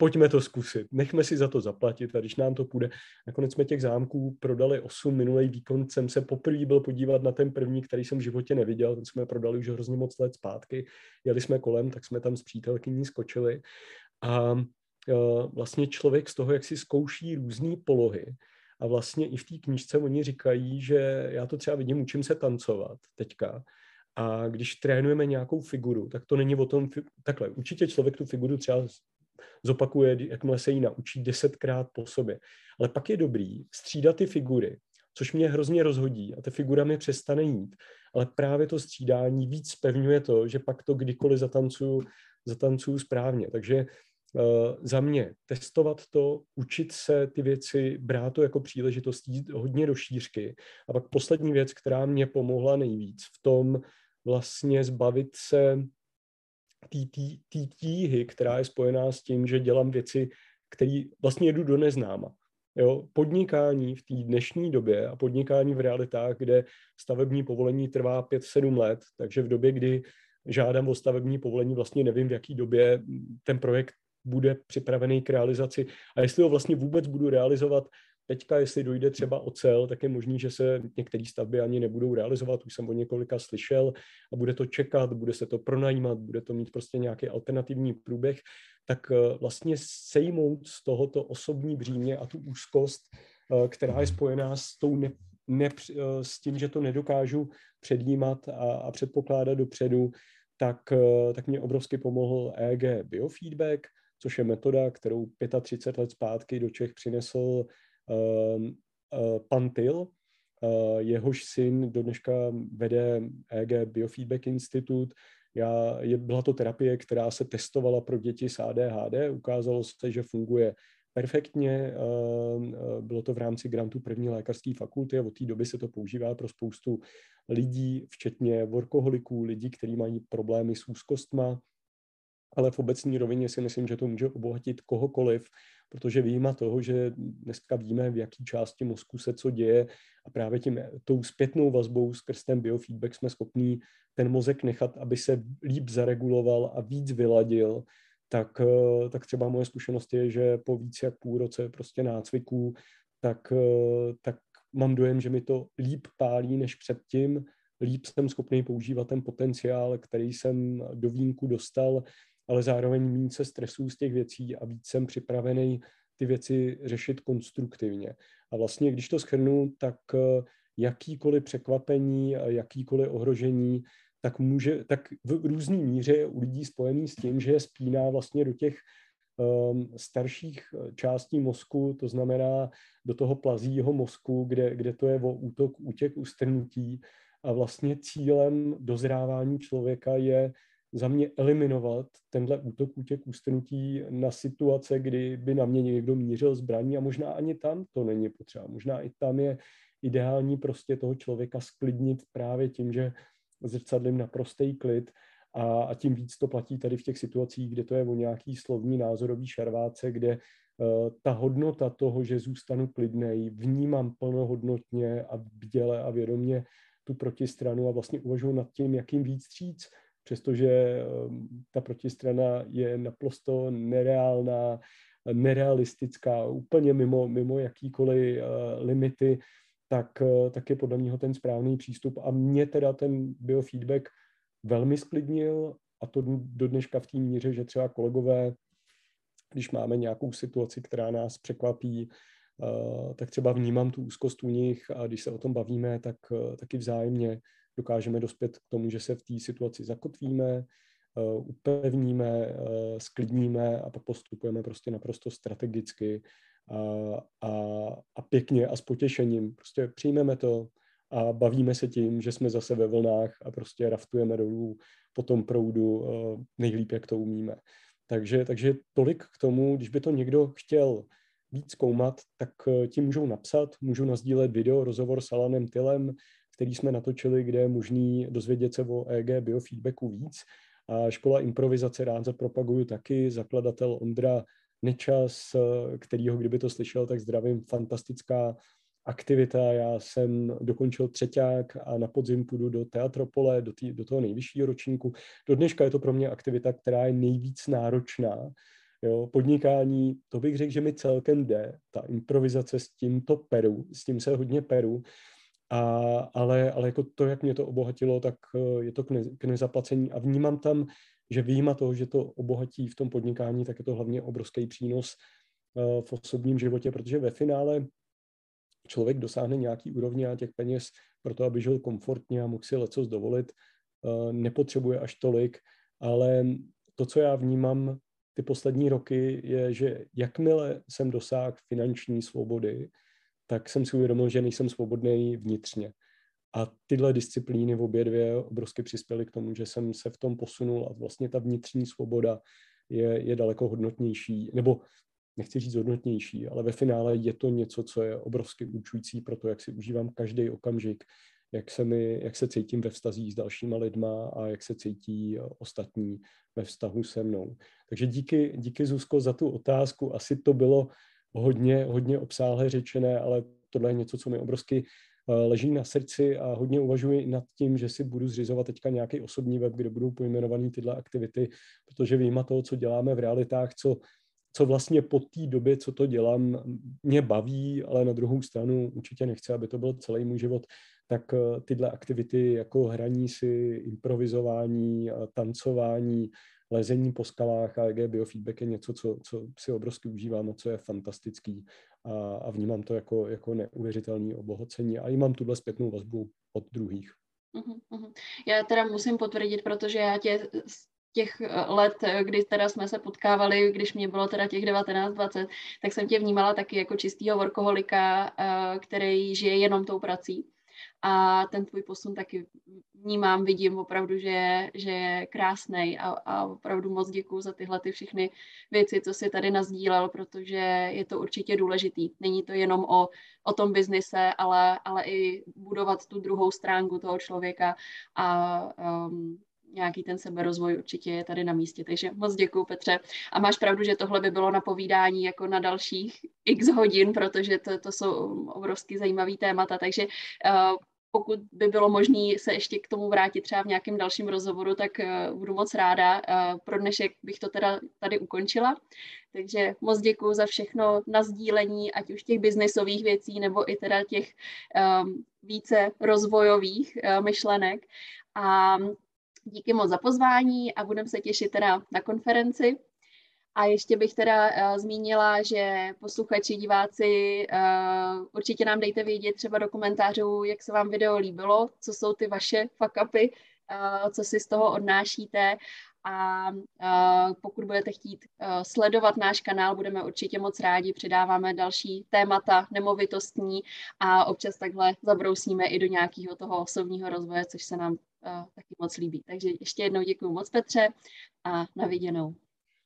pojďme to zkusit, nechme si za to zaplatit a když nám to půjde. Nakonec jsme těch zámků prodali 8, minulý výkon jsem se poprvé byl podívat na ten první, který jsem v životě neviděl, ten jsme prodali už hrozně moc let zpátky, jeli jsme kolem, tak jsme tam s přítelkyní skočili a uh, vlastně člověk z toho, jak si zkouší různé polohy, a vlastně i v té knížce oni říkají, že já to třeba vidím, učím se tancovat teďka. A když trénujeme nějakou figuru, tak to není o tom, takhle, určitě člověk tu figuru třeba zopakuje, jakmile se jí naučí desetkrát po sobě. Ale pak je dobrý střídat ty figury, což mě hrozně rozhodí a ta figura mi přestane jít. Ale právě to střídání víc spevňuje to, že pak to kdykoliv zatancuju, zatancuju správně. Takže Uh, za mě testovat to, učit se ty věci, brát to jako příležitost jít hodně do šířky. A pak poslední věc, která mě pomohla nejvíc v tom vlastně zbavit se té tíhy, která je spojená s tím, že dělám věci, které vlastně jedu do neznáma. Jo, podnikání v té dnešní době a podnikání v realitách, kde stavební povolení trvá 5-7 let, takže v době, kdy žádám o stavební povolení, vlastně nevím, v jaký době ten projekt bude připravený k realizaci a jestli ho vlastně vůbec budu realizovat teďka, jestli dojde třeba ocel, tak je možný, že se některé stavby ani nebudou realizovat, už jsem o několika slyšel. A bude to čekat, bude se to pronajímat, bude to mít prostě nějaký alternativní průběh, tak eh, vlastně sejmout z tohoto osobní břímě a tu úzkost, eh, která je spojená s tou ne, ne, eh, s tím, že to nedokážu předjímat a, a předpokládat dopředu, tak, tak mě obrovsky pomohl EG Biofeedback, což je metoda, kterou 35 let zpátky do Čech přinesl uh, uh, pan Till, uh, jehož syn do dneška vede EG Biofeedback Institute. Já, je, byla to terapie, která se testovala pro děti s ADHD. Ukázalo se, že funguje perfektně. Bylo to v rámci grantu první lékařské fakulty a od té doby se to používá pro spoustu lidí, včetně workoholiků, lidí, kteří mají problémy s úzkostma, ale v obecní rovině si myslím, že to může obohatit kohokoliv, protože výjima toho, že dneska víme, v jaký části mozku se co děje a právě tím tou zpětnou vazbou skrz ten biofeedback jsme schopní ten mozek nechat, aby se líp zareguloval a víc vyladil, tak, eh, tak třeba moje zkušenost je, že po víc jak půl roce prostě nácviků, tak, eh, tak mám dojem, že mi to líp pálí než předtím, líp jsem schopný používat ten potenciál, který jsem do výjimku dostal ale zároveň méně se stresuju z těch věcí a víc jsem připravený ty věci řešit konstruktivně. A vlastně, když to schrnu, tak jakýkoliv překvapení, jakýkoliv ohrožení, tak, může, tak v různé míře je u lidí spojený s tím, že je spíná vlastně do těch um, starších částí mozku, to znamená do toho plazího mozku, kde, kde to je o útok, útěk, ustrnutí. A vlastně cílem dozrávání člověka je za mě eliminovat tenhle útok, útěk, ústrnutí na situace, kdy by na mě někdo mířil zbraní a možná ani tam to není potřeba. Možná i tam je ideální prostě toho člověka sklidnit právě tím, že zrcadlím naprostý klid a, a tím víc to platí tady v těch situacích, kde to je o nějaký slovní názorový šarváce, kde uh, ta hodnota toho, že zůstanu klidnej, vnímám plnohodnotně a bděle a vědomě tu protistranu a vlastně uvažuji nad tím, jakým víc říct, přestože um, ta protistrana je naprosto nereálná, nerealistická, úplně mimo, mimo jakýkoliv uh, limity, tak, uh, tak je podle mě ten správný přístup. A mě teda ten biofeedback velmi sklidnil a to do dneška v té míře, že třeba kolegové, když máme nějakou situaci, která nás překvapí, uh, tak třeba vnímám tu úzkost u nich a když se o tom bavíme, tak taky vzájemně dokážeme dospět k tomu, že se v té situaci zakotvíme, uh, upevníme, uh, sklidníme a pak postupujeme prostě naprosto strategicky a, a, a pěkně a s potěšením. Prostě přijmeme to a bavíme se tím, že jsme zase ve vlnách a prostě raftujeme dolů po tom proudu nejlíp, jak to umíme. Takže, takže tolik k tomu, když by to někdo chtěl víc zkoumat, tak ti můžou napsat, můžou nazdílet video, rozhovor s Alanem Tylem, který jsme natočili, kde je možný dozvědět se o EG biofeedbacku víc. A škola improvizace rád zapropaguju taky, zakladatel Ondra Nečas, kterýho kdyby to slyšel, tak zdravím, fantastická aktivita. Já jsem dokončil třeťák a na podzim půjdu do Teatropole, do, tý, do toho nejvyššího ročníku. Do dneška je to pro mě aktivita, která je nejvíc náročná. Jo, podnikání, to bych řekl, že mi celkem jde. Ta improvizace s tímto peru, s tím se hodně peru, a, ale, ale jako to, jak mě to obohatilo, tak eh, je to k, ne, k nezaplacení. A vnímám tam, že výjima toho, že to obohatí v tom podnikání, tak je to hlavně obrovský přínos uh, v osobním životě, protože ve finále člověk dosáhne nějaký úrovně a těch peněz pro to, aby žil komfortně a mohl si leco dovolit, uh, nepotřebuje až tolik, ale to, co já vnímám ty poslední roky, je, že jakmile jsem dosáhl finanční svobody, tak jsem si uvědomil, že nejsem svobodný vnitřně. A tyhle disciplíny v obě dvě obrovsky přispěly k tomu, že jsem se v tom posunul a vlastně ta vnitřní svoboda je, je daleko hodnotnější, nebo nechci říct hodnotnější, ale ve finále je to něco, co je obrovsky učující pro to, jak si užívám každý okamžik, jak se, mi, jak se cítím ve vztazích s dalšíma lidma a jak se cítí ostatní ve vztahu se mnou. Takže díky, díky Zuzko za tu otázku. Asi to bylo hodně, hodně obsáhle řečené, ale tohle je něco, co mi obrovsky eh, leží na srdci a hodně uvažuji nad tím, že si budu zřizovat teďka nějaký osobní web, kde budou pojmenované tyhle aktivity, protože vím toho, co děláme v realitách, co, co vlastně po té době, co to dělám, mě baví, ale na druhou stranu určitě nechci, aby to byl celý můj život, tak eh, tyhle aktivity jako hraní si, improvizování, tancování, lezení po skalách a EG biofeedback je něco, co, co si obrovsky užívám a co je fantastický. A, a vnímám to jako, jako neuvěřitelné obohacení. A i mám tuhle zpětnou vazbu od druhých. Uh-huh, Já teda musím potvrdit, protože já tě z těch eh, let, eh, kdy teda jsme se potkávali, když mě bylo teda těch 19-20, tak jsem tě vnímala taky jako čistýho workoholika, eh, který žije jenom tou prací a ten tvůj posun taky vnímám, vidím opravdu, že, že je krásný a, a opravdu moc děkuji za tyhle ty všechny věci, co jsi tady nazdílel, protože je to určitě důležitý. Není to jenom o, o tom biznise, ale, ale i budovat tu druhou stránku toho člověka a um, nějaký ten seberozvoj určitě je tady na místě. Takže moc děkuji, Petře. A máš pravdu, že tohle by bylo na povídání jako na dalších x hodin, protože to, to jsou obrovsky zajímavý témata. Takže uh, pokud by bylo možné se ještě k tomu vrátit třeba v nějakém dalším rozhovoru, tak uh, budu moc ráda. Uh, pro dnešek bych to teda tady ukončila. Takže moc děkuji za všechno na sdílení, ať už těch biznesových věcí, nebo i teda těch um, více rozvojových uh, myšlenek. A díky moc za pozvání a budeme se těšit teda na konferenci. A ještě bych teda uh, zmínila, že posluchači, diváci, uh, určitě nám dejte vědět třeba do komentářů, jak se vám video líbilo, co jsou ty vaše fuck-upy, uh, co si z toho odnášíte a uh, pokud budete chtít uh, sledovat náš kanál, budeme určitě moc rádi, přidáváme další témata nemovitostní a občas takhle zabrousíme i do nějakého toho osobního rozvoje, což se nám uh, taky moc líbí. Takže ještě jednou děkuji moc Petře a na viděnou.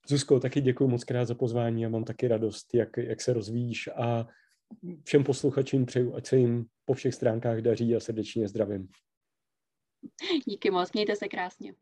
Zuzko, taky děkuji moc krát za pozvání a mám taky radost, jak, jak se rozvíjíš a všem posluchačům přeju, ať se jim po všech stránkách daří a srdečně zdravím. Díky moc, mějte se krásně.